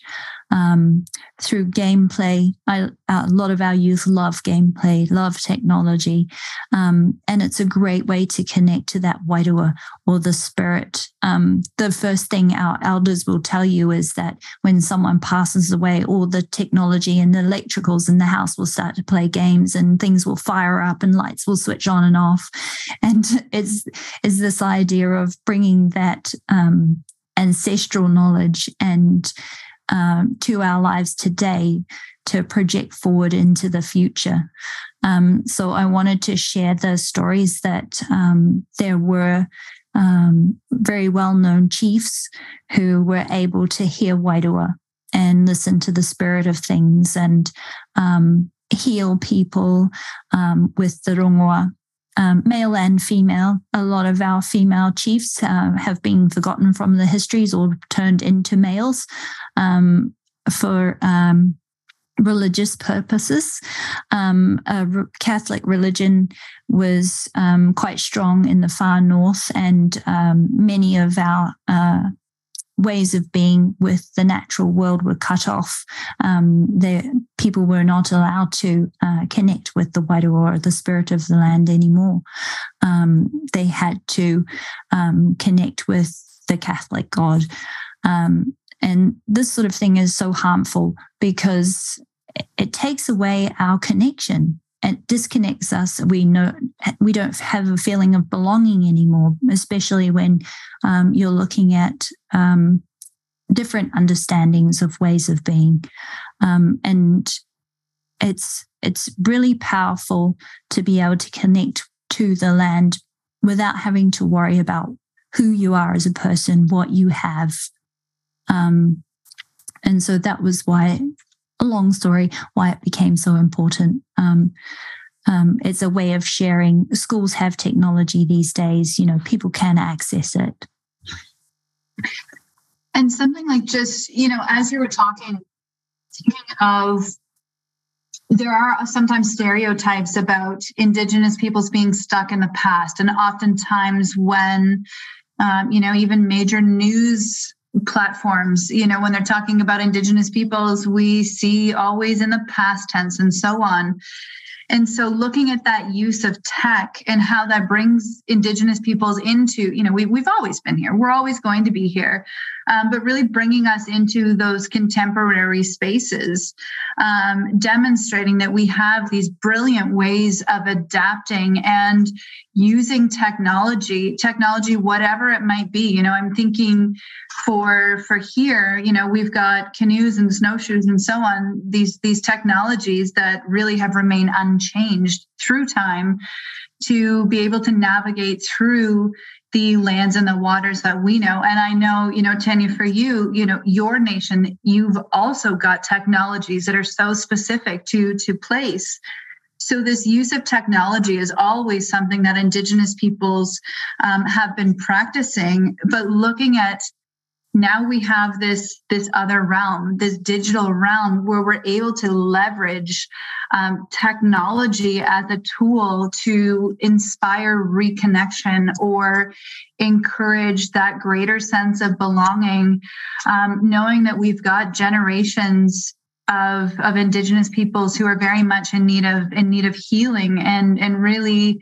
um, through gameplay. I, a lot of our youth love gameplay, love technology, um, and it's a great way to connect to that wairua or the spirit. Um, the first thing our elders will tell you is that when someone passes away, all the technology and the electricals in the house will start to play games, and things will fire up, and lights will switch on and off. (laughs) And it's is this idea of bringing that um, ancestral knowledge and um, to our lives today to project forward into the future. Um, so I wanted to share the stories that um, there were um, very well known chiefs who were able to hear Wairua and listen to the spirit of things and um, heal people um, with the rongoa um, male and female. A lot of our female chiefs uh, have been forgotten from the histories or turned into males um, for um, religious purposes. Um, Catholic religion was um, quite strong in the far north, and many of our uh, ways of being with the natural world were cut off. Um, the people were not allowed to uh, connect with the Wairua or the spirit of the land anymore. Um, they had to um, connect with the Catholic God. Um, and this sort of thing is so harmful because it takes away our connection it disconnects us. We know we don't have a feeling of belonging anymore, especially when um, you're looking at um, different understandings of ways of being, um, and it's it's really powerful to be able to connect to the land without having to worry about who you are as a person, what you have. Um, and so that was why a long story why it became so important. Um, um, it's a way of sharing. Schools have technology these days. You know, people can access it. And something like just you know, as you were talking, thinking of there are sometimes stereotypes about indigenous peoples being stuck in the past and oftentimes when um, you know even major news platforms. You know when they're talking about indigenous peoples we see always in the past tense and so on. And so looking at that use of tech and how that brings indigenous peoples into you know we, we've always been here. We're always going to be here um, but really bringing us into those contemporary spaces, um, demonstrating that we have these brilliant ways of adapting and using technology, technology, whatever it might be. You know, I'm thinking for for here, you know, we've got canoes and snowshoes and so on. These these technologies that really have remained unchanged through time to be able to navigate through the lands and the waters that we know. And I know, you know, Tanya, for you, you know, your nation, you've also got technologies that are so specific to to place. So this use of technology is always something that Indigenous peoples um, have been practicing. But looking at now we have this this other realm this digital realm where we're able to leverage um, technology as a tool to inspire reconnection or encourage that greater sense of belonging um, knowing that we've got generations of, of indigenous peoples who are very much in need of in need of healing and and really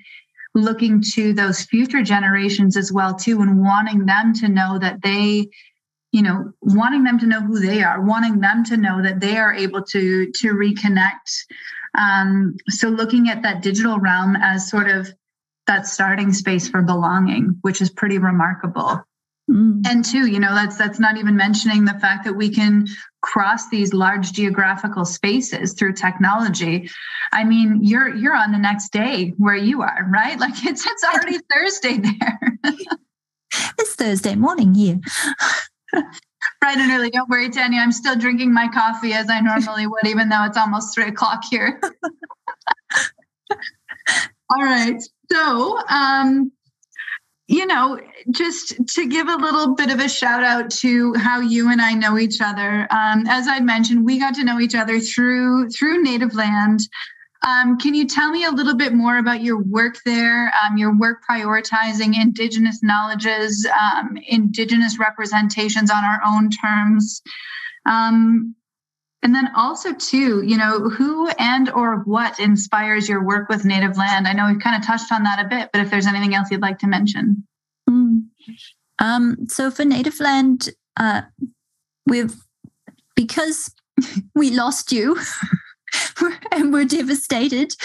looking to those future generations as well too and wanting them to know that they you know wanting them to know who they are wanting them to know that they are able to to reconnect. Um, so looking at that digital realm as sort of that starting space for belonging which is pretty remarkable. Mm. and two you know that's that's not even mentioning the fact that we can cross these large geographical spaces through technology. I mean you're you're on the next day where you are right? (laughs) Like it's it's already (laughs) thursday there. (laughs) It's thursday morning here (laughs) bright and early. Don't worry, Tanya. I'm still drinking my coffee as I normally would, even though it's almost three o'clock here. (laughs) All right. So, um, you know, just to give a little bit of a shout out to how you and I know each other. Um, as I mentioned, we got to know each other through through Native Land. Um, can you tell me a little bit more about your work there, um, your work prioritizing Indigenous knowledges, um, Indigenous representations on our own terms? Um, and then also too, you know, who and or what inspires your work with Native Land? I know we've kind of touched on that a bit, but if there's anything else you'd like to mention. Mm. Um, so for Native Land, uh, we've because we lost you (laughs) (laughs) and we're devastated. (laughs)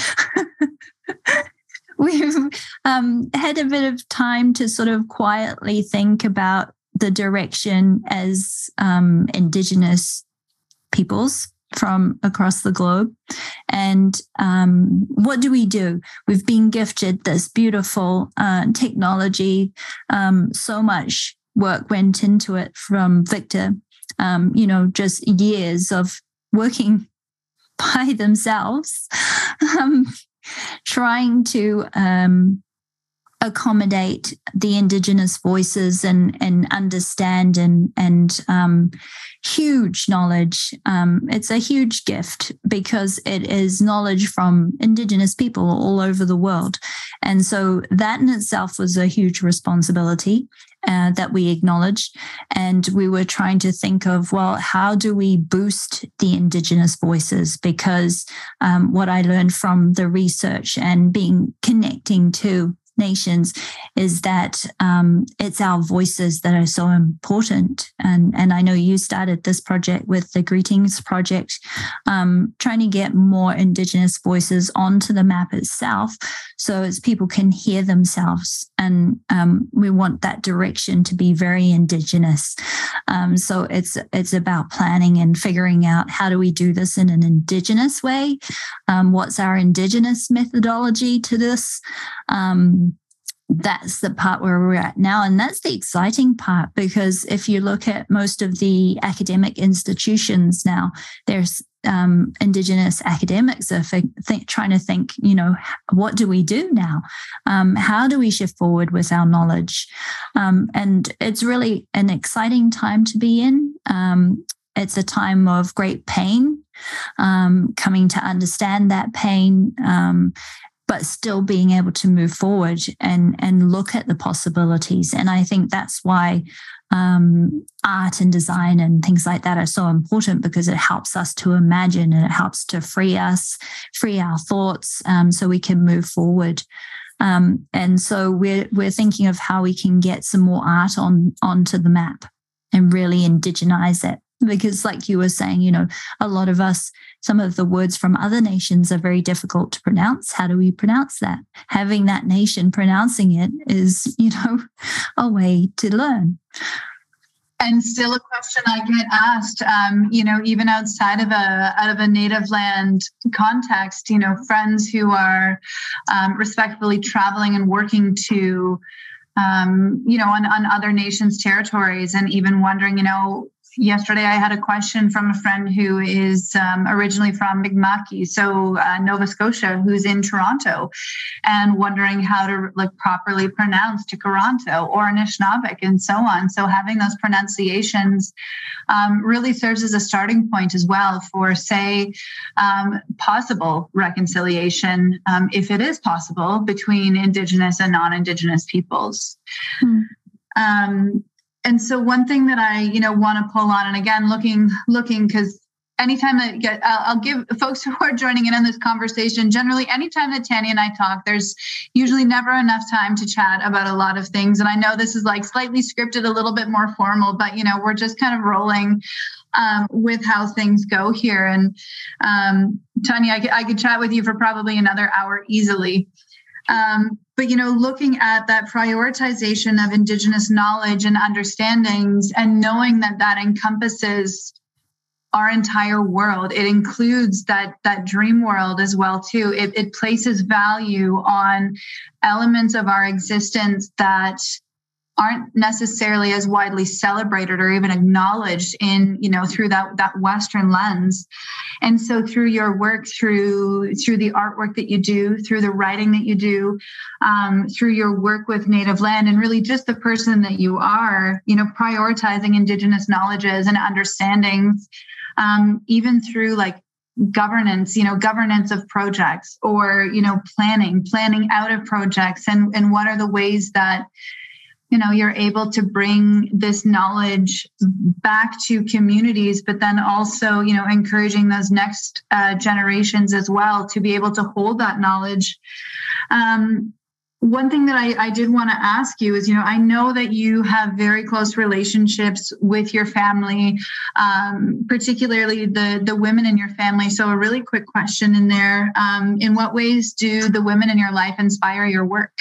We've um, had a bit of time to sort of quietly think about the direction as um, Indigenous peoples from across the globe. And um, what do we do? We've been gifted this beautiful uh, technology. Um, so much work went into it from Victor. Um, you know, just years of working (laughs) by themselves, um, trying to um, accommodate the indigenous voices and and understand and and um, huge knowledge. Um, it's a huge gift because it is knowledge from indigenous people all over the world, and so that in itself was a huge responsibility. Uh, that we acknowledge. And we were trying to think of, well, how do we boost the Indigenous voices? Because um, what I learned from the research and being connecting to nations is that um, it's our voices that are so important. And, and I know you started this project with the Greetings Project, um, trying to get more Indigenous voices onto the map itself so as people can hear themselves. And um, we want that direction to be very Indigenous. Um, so it's, it's about planning and figuring out how do we do this in an Indigenous way? Um, what's our Indigenous methodology to this? Um, that's the part where we're at now. And that's the exciting part because if you look at most of the academic institutions now, there's um, Indigenous academics are think, trying to think, you know, what do we do now? Um, how do we shift forward with our knowledge? Um, and it's really an exciting time to be in. Um, it's a time of great pain, um, coming to understand that pain um, but still being able to move forward and and look at the possibilities. And i think that's why um, art and design and things like that are so important because it helps us to imagine and it helps to free us free our thoughts um, so we can move forward. Um, and so we're we're thinking of how we can get some more art on onto the map and really indigenize it because like you were saying you know a lot of us some of the words from other nations are very difficult to pronounce. How do we pronounce that? Having that nation pronouncing it is (laughs) you know a way to learn. And still a question I get asked, um, you know, even outside of a out of a native land context, you know, friends who are um, respectfully traveling and working to, um, you know, on, on other nations' territories, and even wondering, you know, yesterday I had a question from a friend who is um, originally from Mi'kma'ki, so uh, Nova Scotia, who's in Toronto, and wondering how to like properly pronounce Tkaronto or Anishinaabeg and so on. So having those pronunciations um, really serves as a starting point as well for, say, um, possible reconciliation, um, if it is possible, between Indigenous and non-Indigenous peoples. Hmm. Um, and so one thing that i you know want to pull on and again looking looking because anytime I get, I'll, give (laughs) folks who are joining in on this conversation. Generally, anytime that Tanya and I talk, there's usually never enough time to chat about a lot of things. And I know this is like slightly scripted, a little bit more formal, but you know, we're just kind of rolling um, with how things go here. And um, Tanya, I, I could chat with you for probably another hour easily. Um, but you know looking at that prioritization of indigenous knowledge and understandings and knowing that that encompasses our entire world it includes that that dream world as well too. It, it places value on elements of our existence that aren't necessarily as widely celebrated or even acknowledged in you know through that that western lens. And so through your work through through the artwork that you do through the writing that you do um, through your work with native land and really just the person that you are you know prioritizing indigenous knowledges and understandings um, even through like governance you know governance of projects or you know planning planning out of projects and and what are the ways that you know you're able to bring this knowledge back to communities but then also you know encouraging those next uh, generations as well to be able to hold that knowledge. Um, one thing that I, I did want to ask you is you know i know that you have very close relationships with your family um, particularly the the women in your family. So a really quick question in there um, in what ways do the women in your life inspire your work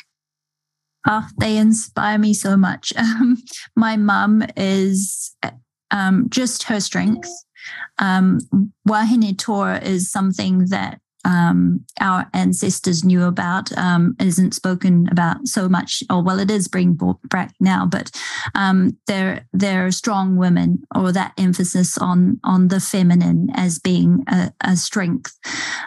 Oh, they inspire me so much. (laughs) Um, my mum is um, just her strength. Um, Wahine Tora is something that um, our ancestors knew about, um, isn't spoken about so much. Or well, it is being brought back now, but um, they're they're strong women, or that emphasis on on the feminine as being a, a strength.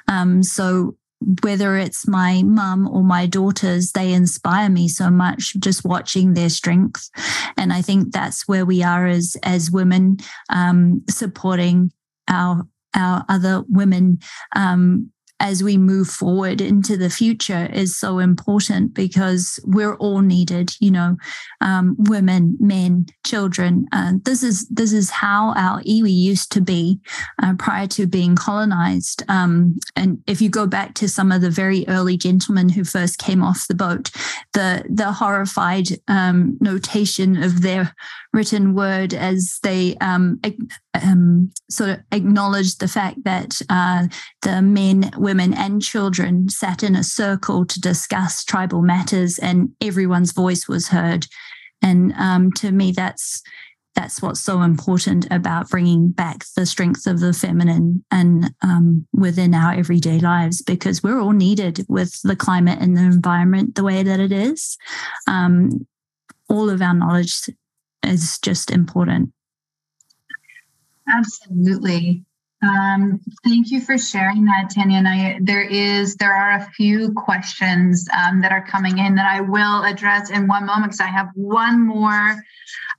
Um, so whether it's my mum or my daughters, they inspire me so much just watching their strength. And I think that's where we are as as women, um, supporting our our other women um, as we move forward into the future is so important because we're all needed you know um, women men children. Uh, this is this is how our iwi used to be uh, prior to being colonized. Um, and if you go back to some of the very early gentlemen who first came off the boat the the horrified um, notation of their written word as they um, sort of acknowledged the fact that uh, the men, women, and children sat in a circle to discuss tribal matters, and everyone's voice was heard. And um, to me, that's that's what's so important about bringing back the strength of the feminine and um, within our everyday lives because we're all needed with the climate and the environment the way that it is. Um, all of our knowledge is just important. Absolutely. Um, thank you for sharing that, Tanya. And I, there is, there are a few questions um, that are coming in that I will address in one moment because I have one more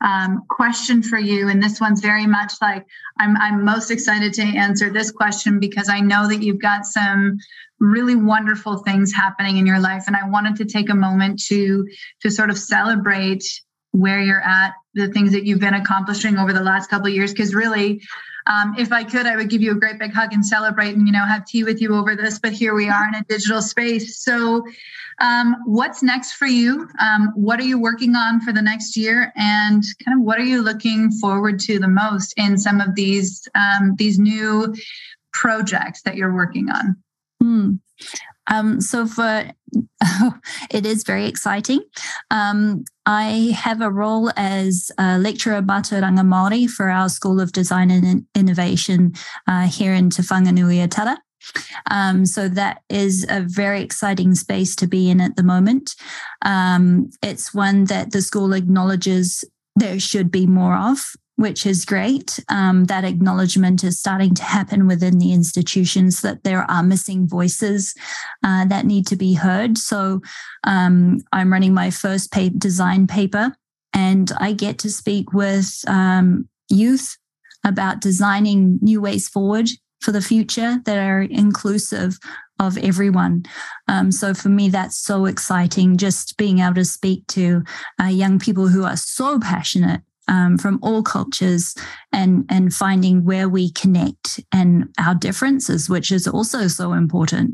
um, question for you. And this one's very much like I'm, I'm most excited to answer this question because I know that you've got some really wonderful things happening in your life, and I wanted to take a moment to to sort of celebrate where you're at, the things that you've been accomplishing over the last couple of years. Because really, um, if I could, I would give you a great big hug and celebrate and you know have tea with you over this. But here we are in a digital space. So, um, what's next for you? Um, what are you working on for the next year? And kind of what are you looking forward to the most in some of these um, these new projects that you're working on? Hmm. Um, so for (laughs) it is very exciting. Um, I have a role as a lecturer Mātauranga Māori for our School of Design and Innovation uh, here in Te Whanganui-a-Tara. Um, so that is a very exciting space to be in at the moment. Um, it's one that the school acknowledges there should be more of which is great. Um, that acknowledgement is starting to happen within the institutions that there are missing voices uh, that need to be heard. So um, I'm running my first paper, design paper, and I get to speak with um, youth about designing new ways forward for the future that are inclusive of everyone. Um, so for me, that's so exciting. Just being able to speak to uh, young people who are so passionate um, from all cultures and and finding where we connect and our differences, which is also so important.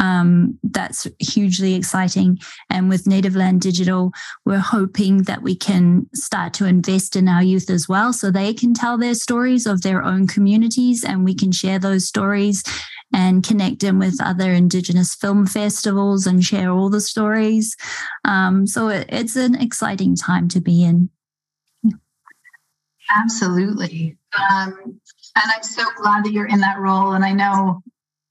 Um, that's hugely exciting. And with Native Land Digital, we're hoping that we can start to invest in our youth as well, so they can tell their stories of their own communities, and we can share those stories and connect them with other Indigenous film festivals and share all the stories. Um, so it, it's an exciting time to be in. Absolutely. Um, and I'm so glad that you're in that role. And I know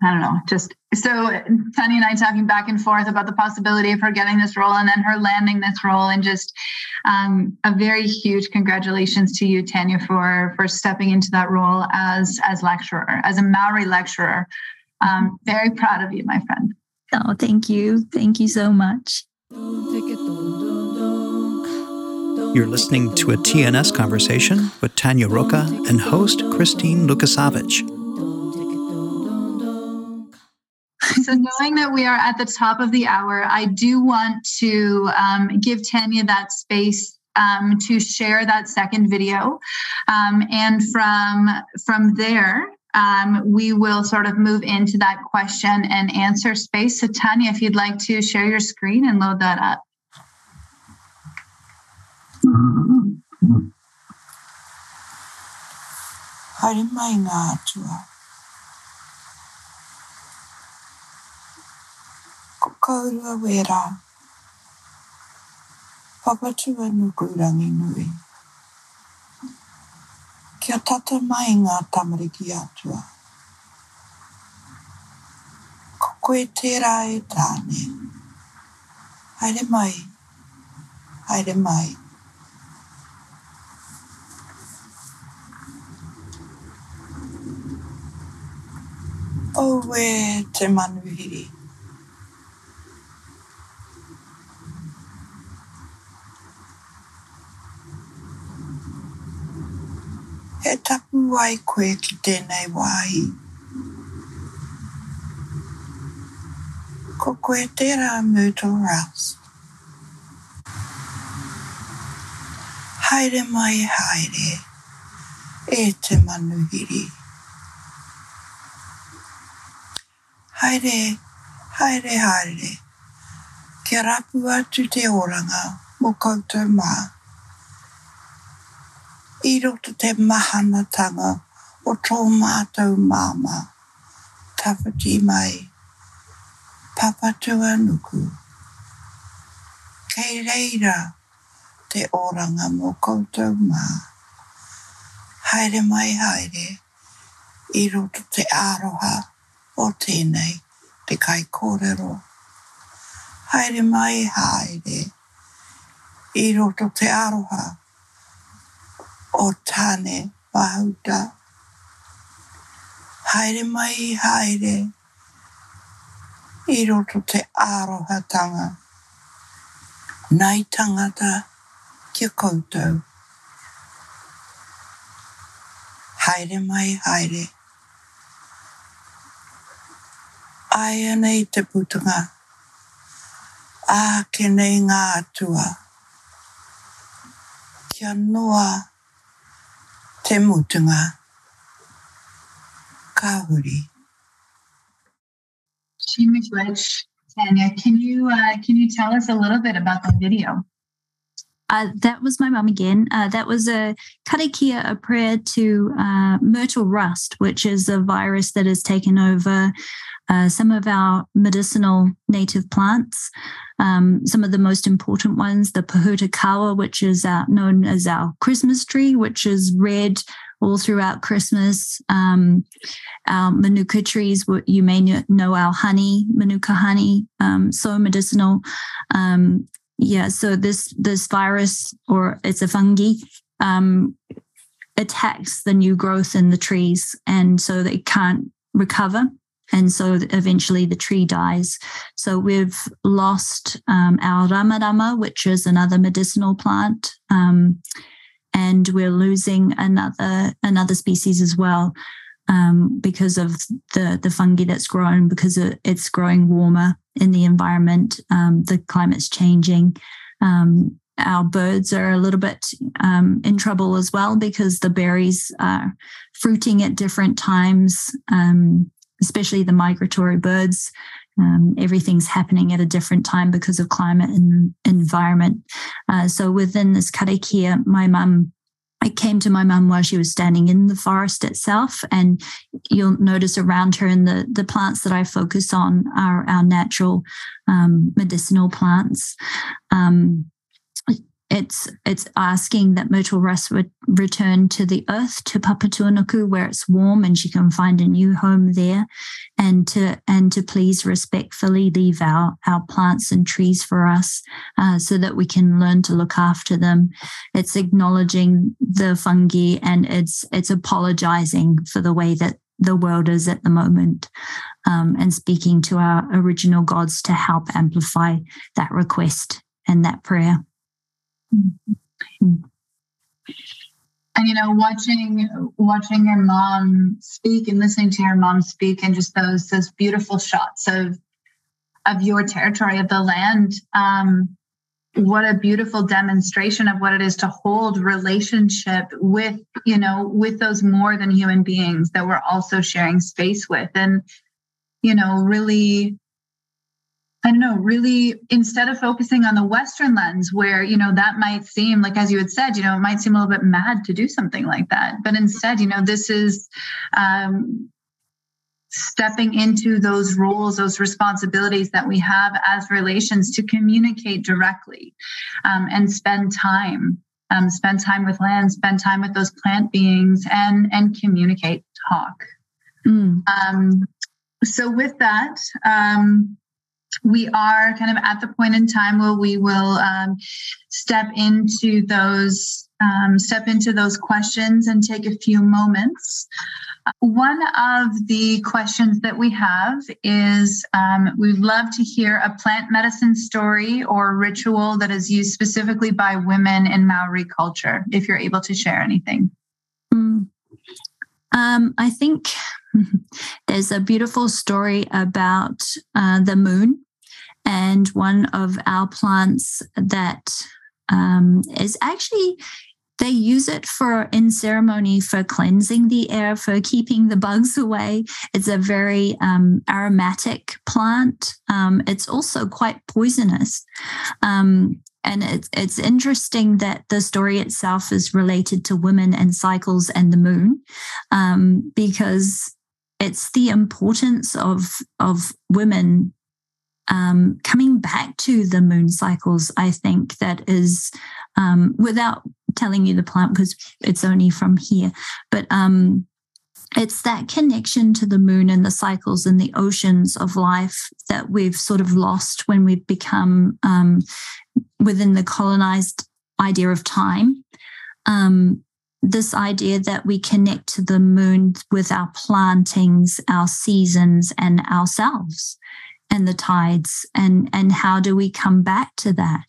I don't know, just so Tanya and I talking back and forth about the possibility of her getting this role and then her landing this role, and just um, a very huge congratulations to you, Tanya, for for stepping into that role as as lecturer, as a Maori lecturer. Um, very proud of you, my friend. Oh, thank you, thank you so much. You're listening to a TNS conversation with Tanya Ruka and host Christine Luckasavitch. So, knowing that we are at the top of the hour, I do want to um, give Tanya that space um, to share that second video, um, and from from there, um, we will sort of move into that question and answer space. So, Tanya, if you'd like to share your screen and load that up. Haere mai ngā atua. Ko kaurua wera. Papatua nukurangi nui. Kia tata mai ngā tamariki atua. Ko koe tērā e tāne. Haere mai. Haere mai. O te manuhiri. He tapu ai koe ki tēnei wāhi. Ko koe tērā Myrtle Rouse. Haere mai haere e te manuhiri. Haere, haere, haere. Kia rapu atu te oranga mo koutou mā. I roto te mahanatanga o tō mātou māma. Tawhiti mai. Papatua nuku. Kei reira te oranga mo koutou mā. Haere mai haere. I roto te aroha o tēnei te kai kōrero. Haere mai haere. I roto te aroha o tāne mahuta. Haere mai haere. I roto te aroha tanga. Tangata kia koutou. Haere mai haere. Aia nei te putunga. A ke nei ngā atua. Kia noa te mutunga. Ka huri. Shimigwich, Tanya, can you uh, can you tell us a little bit about the video? Uh, that was my mum again. Uh, that was a karakia, a prayer to uh, myrtle rust, which is a virus that has taken over uh, some of our medicinal native plants. Um, some of the most important ones, the pōhutukawa, which is our, known as our Christmas tree, which is red all throughout Christmas. Um, our manuka trees, you may know our honey, manuka honey, um, so medicinal. Um, yeah, so this this virus, or it's a fungi, um, attacks the new growth in the trees, and so they can't recover. And so eventually the tree dies. So we've lost um, our ramarama, which is another medicinal plant, um, and we're losing another another species as well um, because of the the fungi that's grown because it's growing warmer in the environment. Um, the climate's changing. Um, our birds are a little bit um, in trouble as well because the berries are fruiting at different times, um, especially the migratory birds. Um, everything's happening at a different time because of climate and environment. Uh, so within this karakia, my mum I came to my mum while she was standing in the forest itself. And you'll notice around her and the, the plants that I focus on are our natural um, medicinal plants. Um, it's it's asking that Myrtle Rust would return to the earth to Papatūānuku where it's warm and she can find a new home there, and to and to please respectfully leave our our plants and trees for us, uh, so that we can learn to look after them. It's acknowledging the fungi and it's it's apologizing for the way that the world is at the moment um, and speaking to our original gods to help amplify that request and that prayer. Mm-hmm. And you know, watching watching your mom speak and listening to your mom speak, and just those those beautiful shots of of your territory of the land. Um, what a beautiful demonstration of what it is to hold relationship with you know with those more than human beings that we're also sharing space with and you know really I don't know, really, instead of focusing on the Western lens, where, you know, that might seem like, as you had said, you know, it might seem a little bit mad to do something like that. But instead, you know, this is um, stepping into those roles, those responsibilities that we have as relations to communicate directly um, and spend time. Um, spend time with land, spend time with those plant beings, and and communicate, talk. Mm. Um, so with that, um, we are kind of at the point in time where we will um, step into those um, step into those questions and take a few moments. One of the questions that we have is um, we'd love to hear a plant medicine story or ritual that is used specifically by women in Maori culture, if you're able to share anything. Mm. Um, I think (laughs) there's a beautiful story about uh, the moon and one of our plants that um, is actually they use it for in ceremony for cleansing the air for keeping the bugs away. It's a very um, aromatic plant. Um, it's also quite poisonous. Um, and it's it's interesting that the story itself is related to women and cycles and the moon um, because it's the importance of of women um, coming back to the moon cycles, I think that is um, without telling you the plant because it's only from here, but um, it's that connection to the moon and the cycles and the oceans of life that we've sort of lost when we've become um, within the colonized idea of time. Um, this idea that we connect to the moon with our plantings, our seasons, and ourselves and the tides. And and how do we come back to that?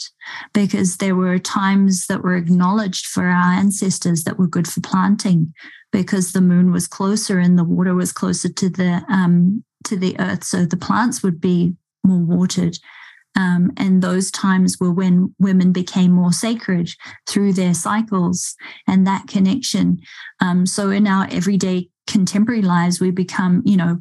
Because there were times that were acknowledged for our ancestors that were good for planting because the moon was closer and the water was closer to the um, to the earth. So the plants would be more watered um, and those times were when women became more sacred through their cycles and that connection. Um, so in our everyday contemporary lives, we become, you know,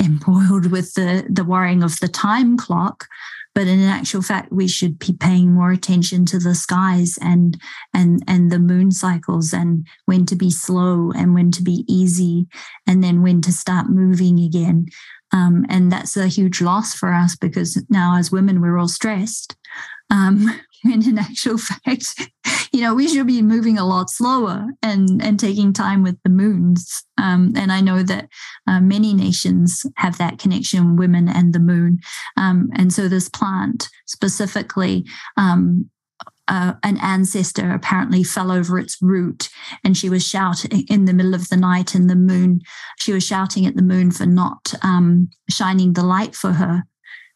embroiled with the the worrying of the time clock but in actual fact we should be paying more attention to the skies and and and the moon cycles and when to be slow and when to be easy and then when to start moving again um, and that's a huge loss for us because now as women we're all stressed um, (laughs) when in actual fact (laughs) you know, we should be moving a lot slower and and taking time with the moons. Um, and I know that uh, many nations have that connection, women and the moon. Um, and so this plant specifically. Um, uh, an ancestor apparently fell over its root and she was shouting in the middle of the night and the moon she was shouting at the moon for not um, shining the light for her.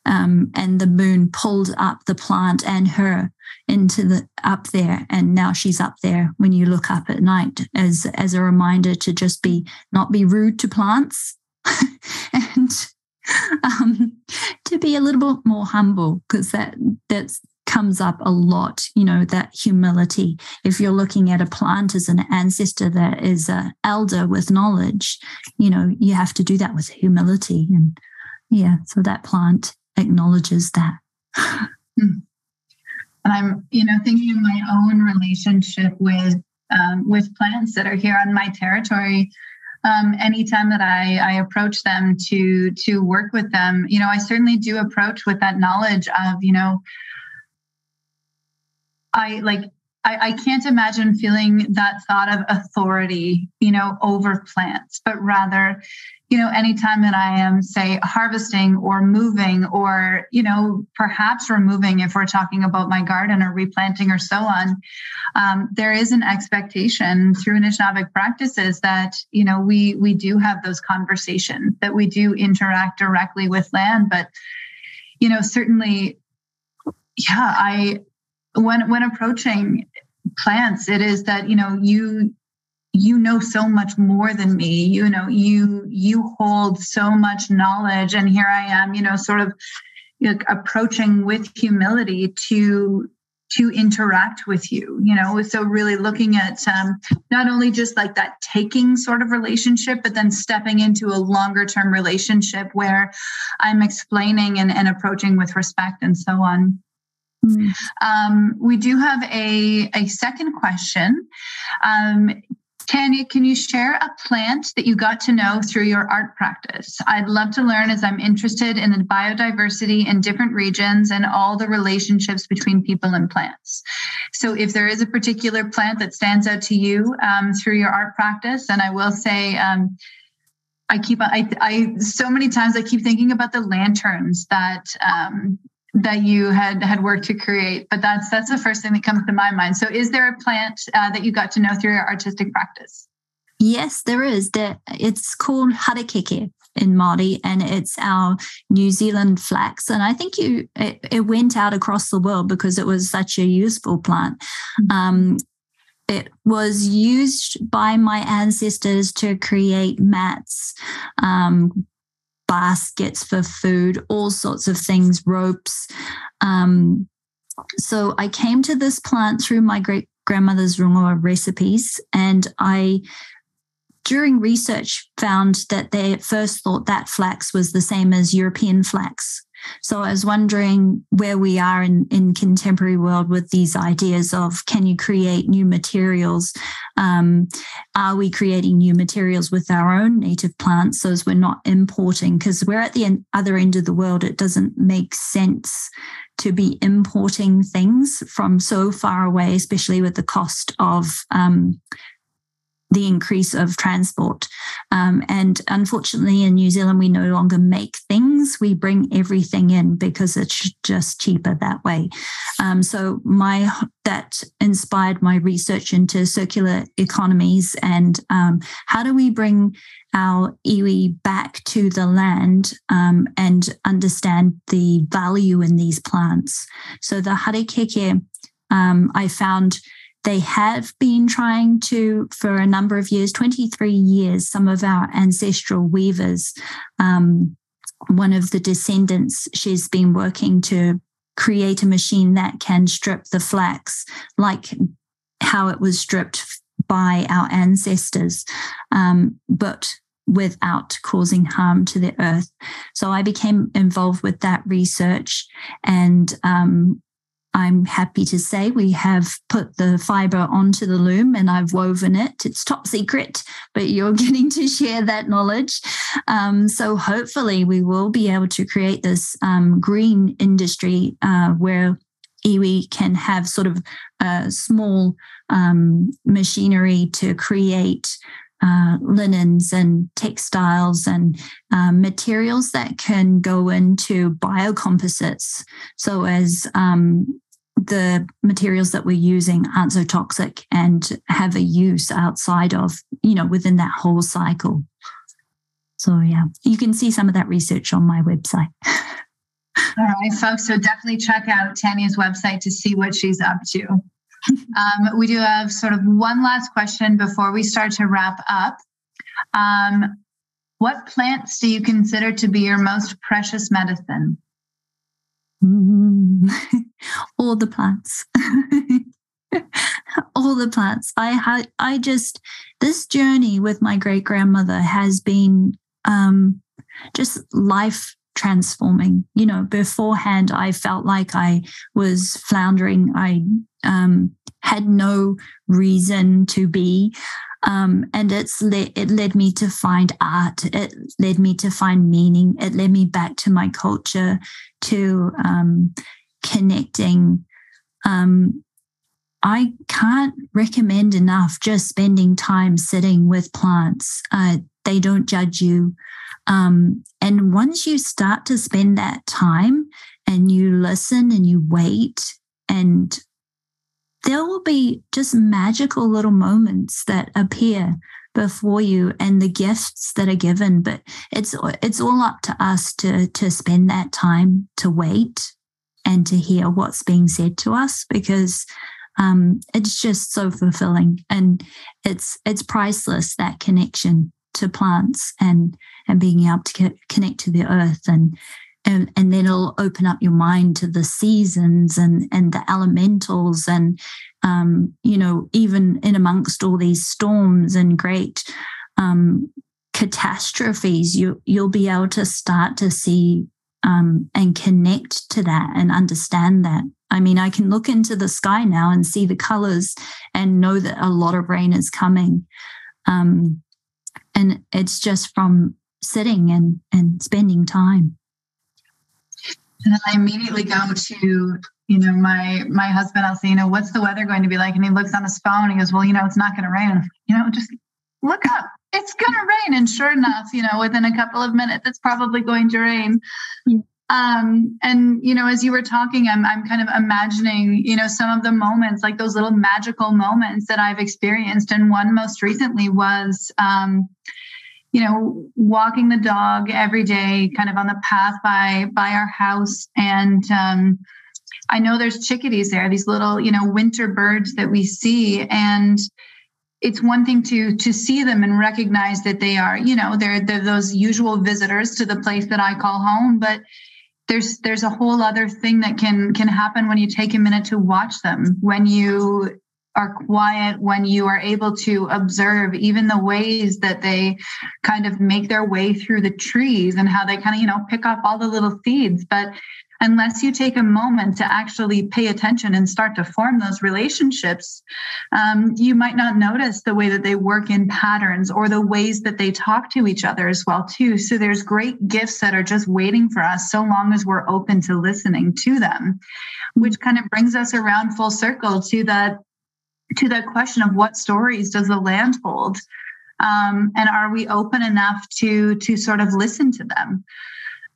Um, and the moon pulled up the plant and her into the up there. And now she's up there when you look up at night as as a reminder to just be not be rude to plants (laughs) and um, to be a little bit more humble because that that's comes up a lot you know that humility if you're looking at a plant as an ancestor that is an elder with knowledge you know you have to do that with humility and yeah so that plant acknowledges that (laughs) hmm. And I'm, you know, thinking of my own relationship with um, with plants that are here on my territory. Um, anytime that I, I approach them to to work with them, you know, I certainly do approach with that knowledge of, you know, I like I, I, can't imagine feeling that thought of authority, you know, over plants, but rather, you know, anytime that I am, say, harvesting or moving or, you know, perhaps removing if we're talking about my garden or replanting or so on, um, there is an expectation through Anishinaabeg practices that, you know, we we do have those conversations, that we do interact directly with land. But, you know, certainly, yeah, I when when approaching plants it is that you know you you know so much more than me. You know you you hold so much knowledge and here i am you know sort of like approaching with humility to to interact with you you know? So really looking at um, not only just like that taking sort of relationship but then stepping into a longer term relationship where i'm explaining and, and approaching with respect and so on Mm. Um, we do have a, a second question. Um, Tanya, can you share a plant that you got to know through your art practice? I'd love to learn as I'm interested in the biodiversity in different regions and all the relationships between people and plants. So, if there is a particular plant that stands out to you um, through your art practice, and I will say, um, I keep I, I so many times I keep thinking about the lanterns that um, that you had had worked to create but that's that's the first thing that comes to my mind so is there a plant uh, that you got to know through your artistic practice yes there is there it's called harakeke in Māori, and it's our New Zealand flax. And I think you it, it, went out across the world because it was such a useful plant. Mm-hmm. Um, it was used by my ancestors to create mats, um, baskets for food, all sorts of things, ropes. Um, so I came to this plant through my great grandmother's rongoa recipes, and I during research found that they at first thought that flax was the same as European flax. So I was wondering where we are in, in contemporary world with these ideas of can you create new materials? Um, are we creating new materials with our own native plants so as we're not importing? Because we're at the other end of the world, it doesn't make sense to be importing things from so far away, especially with the cost of um, the increase of transport. Um, and unfortunately, in New Zealand, we no longer make things. We bring everything in because it's just cheaper that way. Um, so my that inspired my research into circular economies and um, how do we bring our iwi back to the land um, and understand the value in these plants. So the harakeke, um, I found they have been trying to, for a number of years, 23 years, some of our ancestral weavers, um, one of the descendants, she's been working to create a machine that can strip the flax like how it was stripped by our ancestors, um, but without causing harm to the earth. So I became involved with that research and um, I'm happy to say we have put the fiber onto the loom and I've woven it. It's top secret, but you're (laughs) getting to share that knowledge. Um, so hopefully, we will be able to create this um, green industry uh, where iwi can have sort of small um, machinery to create uh, linens and textiles and um, materials that can go into biocomposites. So, as um, the materials that we're using aren't so toxic and have a use outside of, you know, within that whole cycle. So, yeah, you can see some of that research on my website. (laughs) All right, folks. So, definitely check out Tanya's website to see what she's up to. Um, we do have sort of one last question before we start to wrap up. Um, what plants do you consider to be your most precious medicine? Mm. (laughs) all the plants. (laughs) all the plants. I had I just this journey with my great grandmother has been um just life transforming. You know, beforehand I felt like I was floundering. I um had no reason to be. Um, and it's le- it led me to find art. It led me to find meaning. It led me back to my culture, to um, connecting. Um, I can't recommend enough just spending time sitting with plants. Uh, they don't judge you. Um, and once you start to spend that time and you listen and you wait, and there will be just magical little moments that appear before you and the gifts that are given but it's it's all up to us to to spend that time to wait and to hear what's being said to us because um, it's just so fulfilling and it's it's priceless that connection to plants and and being able to connect to the earth and and, and then it'll open up your mind to the seasons and and the elementals and um, you know even in amongst all these storms and great um, catastrophes you you'll be able to start to see um, and connect to that and understand that I mean, I can look into the sky now and see the colors and know that a lot of rain is coming. Um, and it's just from sitting and, and spending time. And then I immediately go to, you know, my my husband, I'll say, you know, what's the weather going to be like? And he looks on his phone, he goes, Well, you know, it's not gonna rain. You know, just look up. It's gonna rain. And sure enough, you know, within a couple of minutes, it's probably going to rain. Yeah um and you know as you were talking i'm i'm kind of imagining you know some of the moments like those little magical moments that i've experienced and one most recently was um you know walking the dog every day kind of on the path by by our house. And um i know there's chickadees there these little you know winter birds that we see. And it's one thing to to see them and recognize that they are you know they're, they're those usual visitors to the place that i call home. But there's there's a whole other thing that can can happen when you take a minute to watch them when you are quiet when you are able to observe even the ways that they kind of make their way through the trees and how they kind of you know pick up all the little seeds but unless you take a moment to actually pay attention and start to form those relationships, um, you might not notice the way that they work in patterns or the ways that they talk to each other as well too. So there's great gifts that are just waiting for us so long as we're open to listening to them, which kind of brings us around full circle to that to that question of what stories does the land hold? Um, and are we open enough to to sort of listen to them?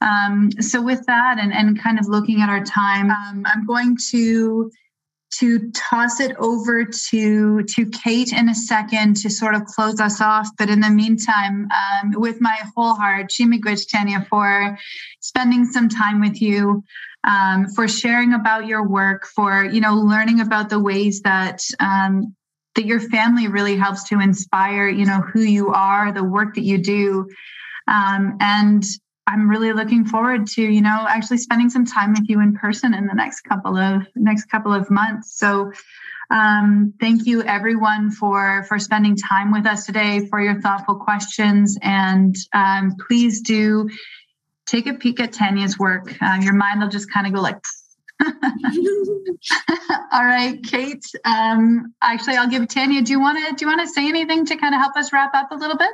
Um, so with that and, and kind of looking at our time, um, I'm going to to toss it over to to Kate in a second to sort of close us off. But in the meantime, um, with my whole heart, Shimigwich Tanya for spending some time with you, um, for sharing about your work, for you know learning about the ways that um, that your family really helps to inspire you know who you are, the work that you do, um, and I'm really looking forward to, you know, actually spending some time with you in person in the next couple of next couple of months. So um, thank you everyone for for spending time with us today, for your thoughtful questions, and um, please do take a peek at Tanya's work. Uh, your mind will just kind of go like. (laughs) All right, Kate. Um, actually, I'll give Tanya. Do you want to do you want to say anything to kind of help us wrap up a little bit?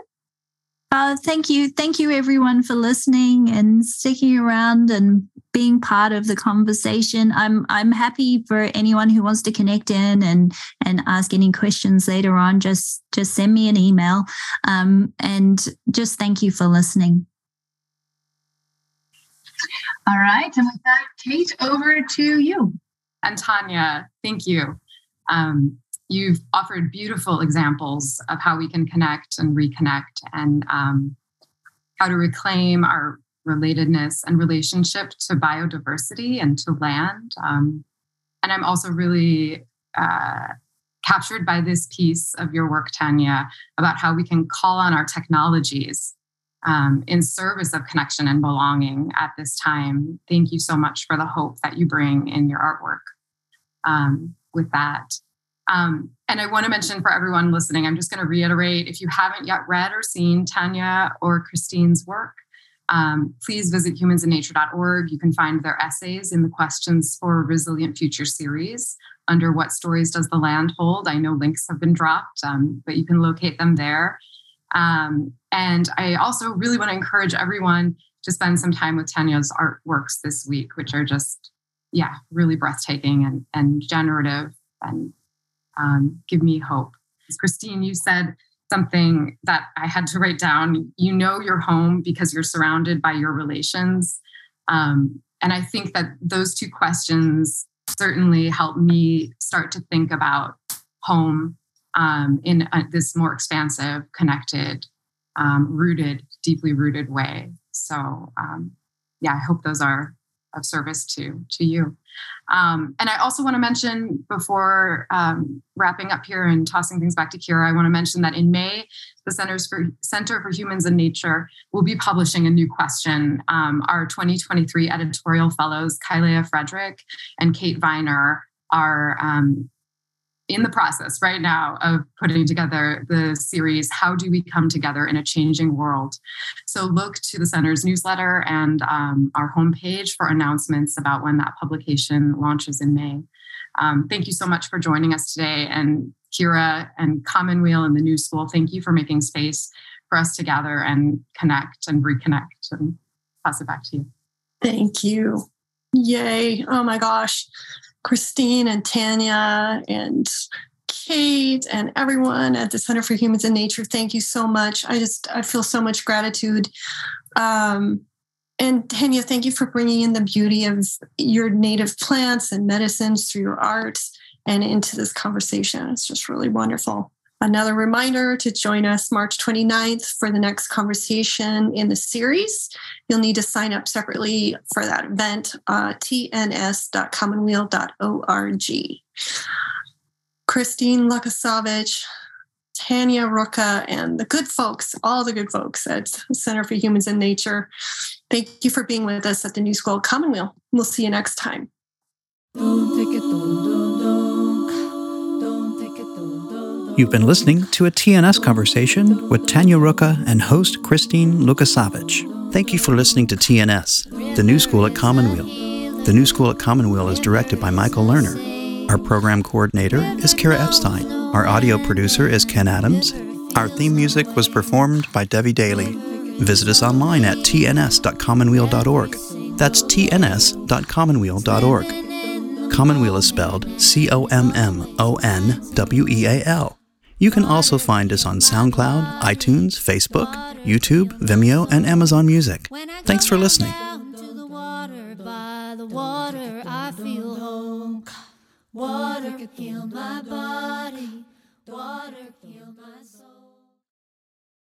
Uh, thank you. Thank you, everyone, for listening and sticking around and being part of the conversation. I'm I'm happy for anyone who wants to connect in and and ask any questions later on. Just just send me an email. Um, and just thank you for listening. All right, and with that, Kate, over to you. And Tanya, thank you. Um, you've offered beautiful examples of how we can connect and reconnect and um, how to reclaim our relatedness and relationship to biodiversity and to land. Um, and I'm also really uh, captured by this piece of your work, Tanya, about how we can call on our technologies um, in service of connection and belonging at this time. Thank you so much for the hope that you bring in your artwork. Um, with that, um, and I want to mention for everyone listening, I'm just going to reiterate if you haven't yet read or seen Tanya or Christine's work, um, please visit humansandnature.org. You can find their essays in the Questions for Resilient Future series under What Stories Does the Land Hold? I know links have been dropped, um, but you can locate them there. Um, and I also really want to encourage everyone to spend some time with Tanya's artworks this week, which are just, yeah, really breathtaking and, and generative and um, give me hope. Christine, you said something that I had to write down. You know your home because you're surrounded by your relations. Um, and I think that those two questions certainly help me start to think about home um, in a, this more expansive, connected, um, rooted, deeply rooted way. So, um, yeah, I hope those are of service to to you. Um, and I also want to mention before um, wrapping up here and tossing things back to Kira, I want to mention that in May, the Centers for Center for Humans and Nature will be publishing a new question. Um, our 2023 editorial fellows, Kylea Frederick and Kate Viner, are um, in the process right now of putting together the series how do we come together in a changing world? So look to the center's newsletter and um, our homepage for announcements about when that publication launches in may. Um, thank you so much for joining us today. And kira and commonweal and the new school thank you for making space for us to gather and connect and reconnect and pass it back to you. Thank you. Yay. Oh my gosh Christine and Tanya and Kate and everyone at the Center for Humans and Nature. Thank you so much. I just I feel so much gratitude. Um, and Tanya, thank you for bringing in the beauty of your native plants and medicines through your art and into this conversation. It's just really wonderful. Another reminder to join us March 29th for the next conversation in the series. You'll need to sign up separately for that event, uh, tns.commonweal.org. Christine Luckasavitch, Tanya Ruka, and the good folks, all the good folks at Center for Humans and Nature. Thank you for being with us at the New School Commonweal. We'll see you next time. You've been listening to a TNS conversation with Tanya Ruka and host Christine Luckasavitch. Thank you for listening to TNS, the New School at Commonweal. The New School at Commonweal is directed by Michael Lerner. Our program coordinator is Kira Epstein. Our audio producer is Ken Adams. Our theme music was performed by Debbie Daly. Visit us online at tns.commonweal.org. That's tns.commonweal.org. Commonweal is spelled C O M M O N W E A L. You can also find us on SoundCloud, iTunes, Facebook, YouTube, Vimeo, and Amazon Music. Thanks for listening. Water heal my body, water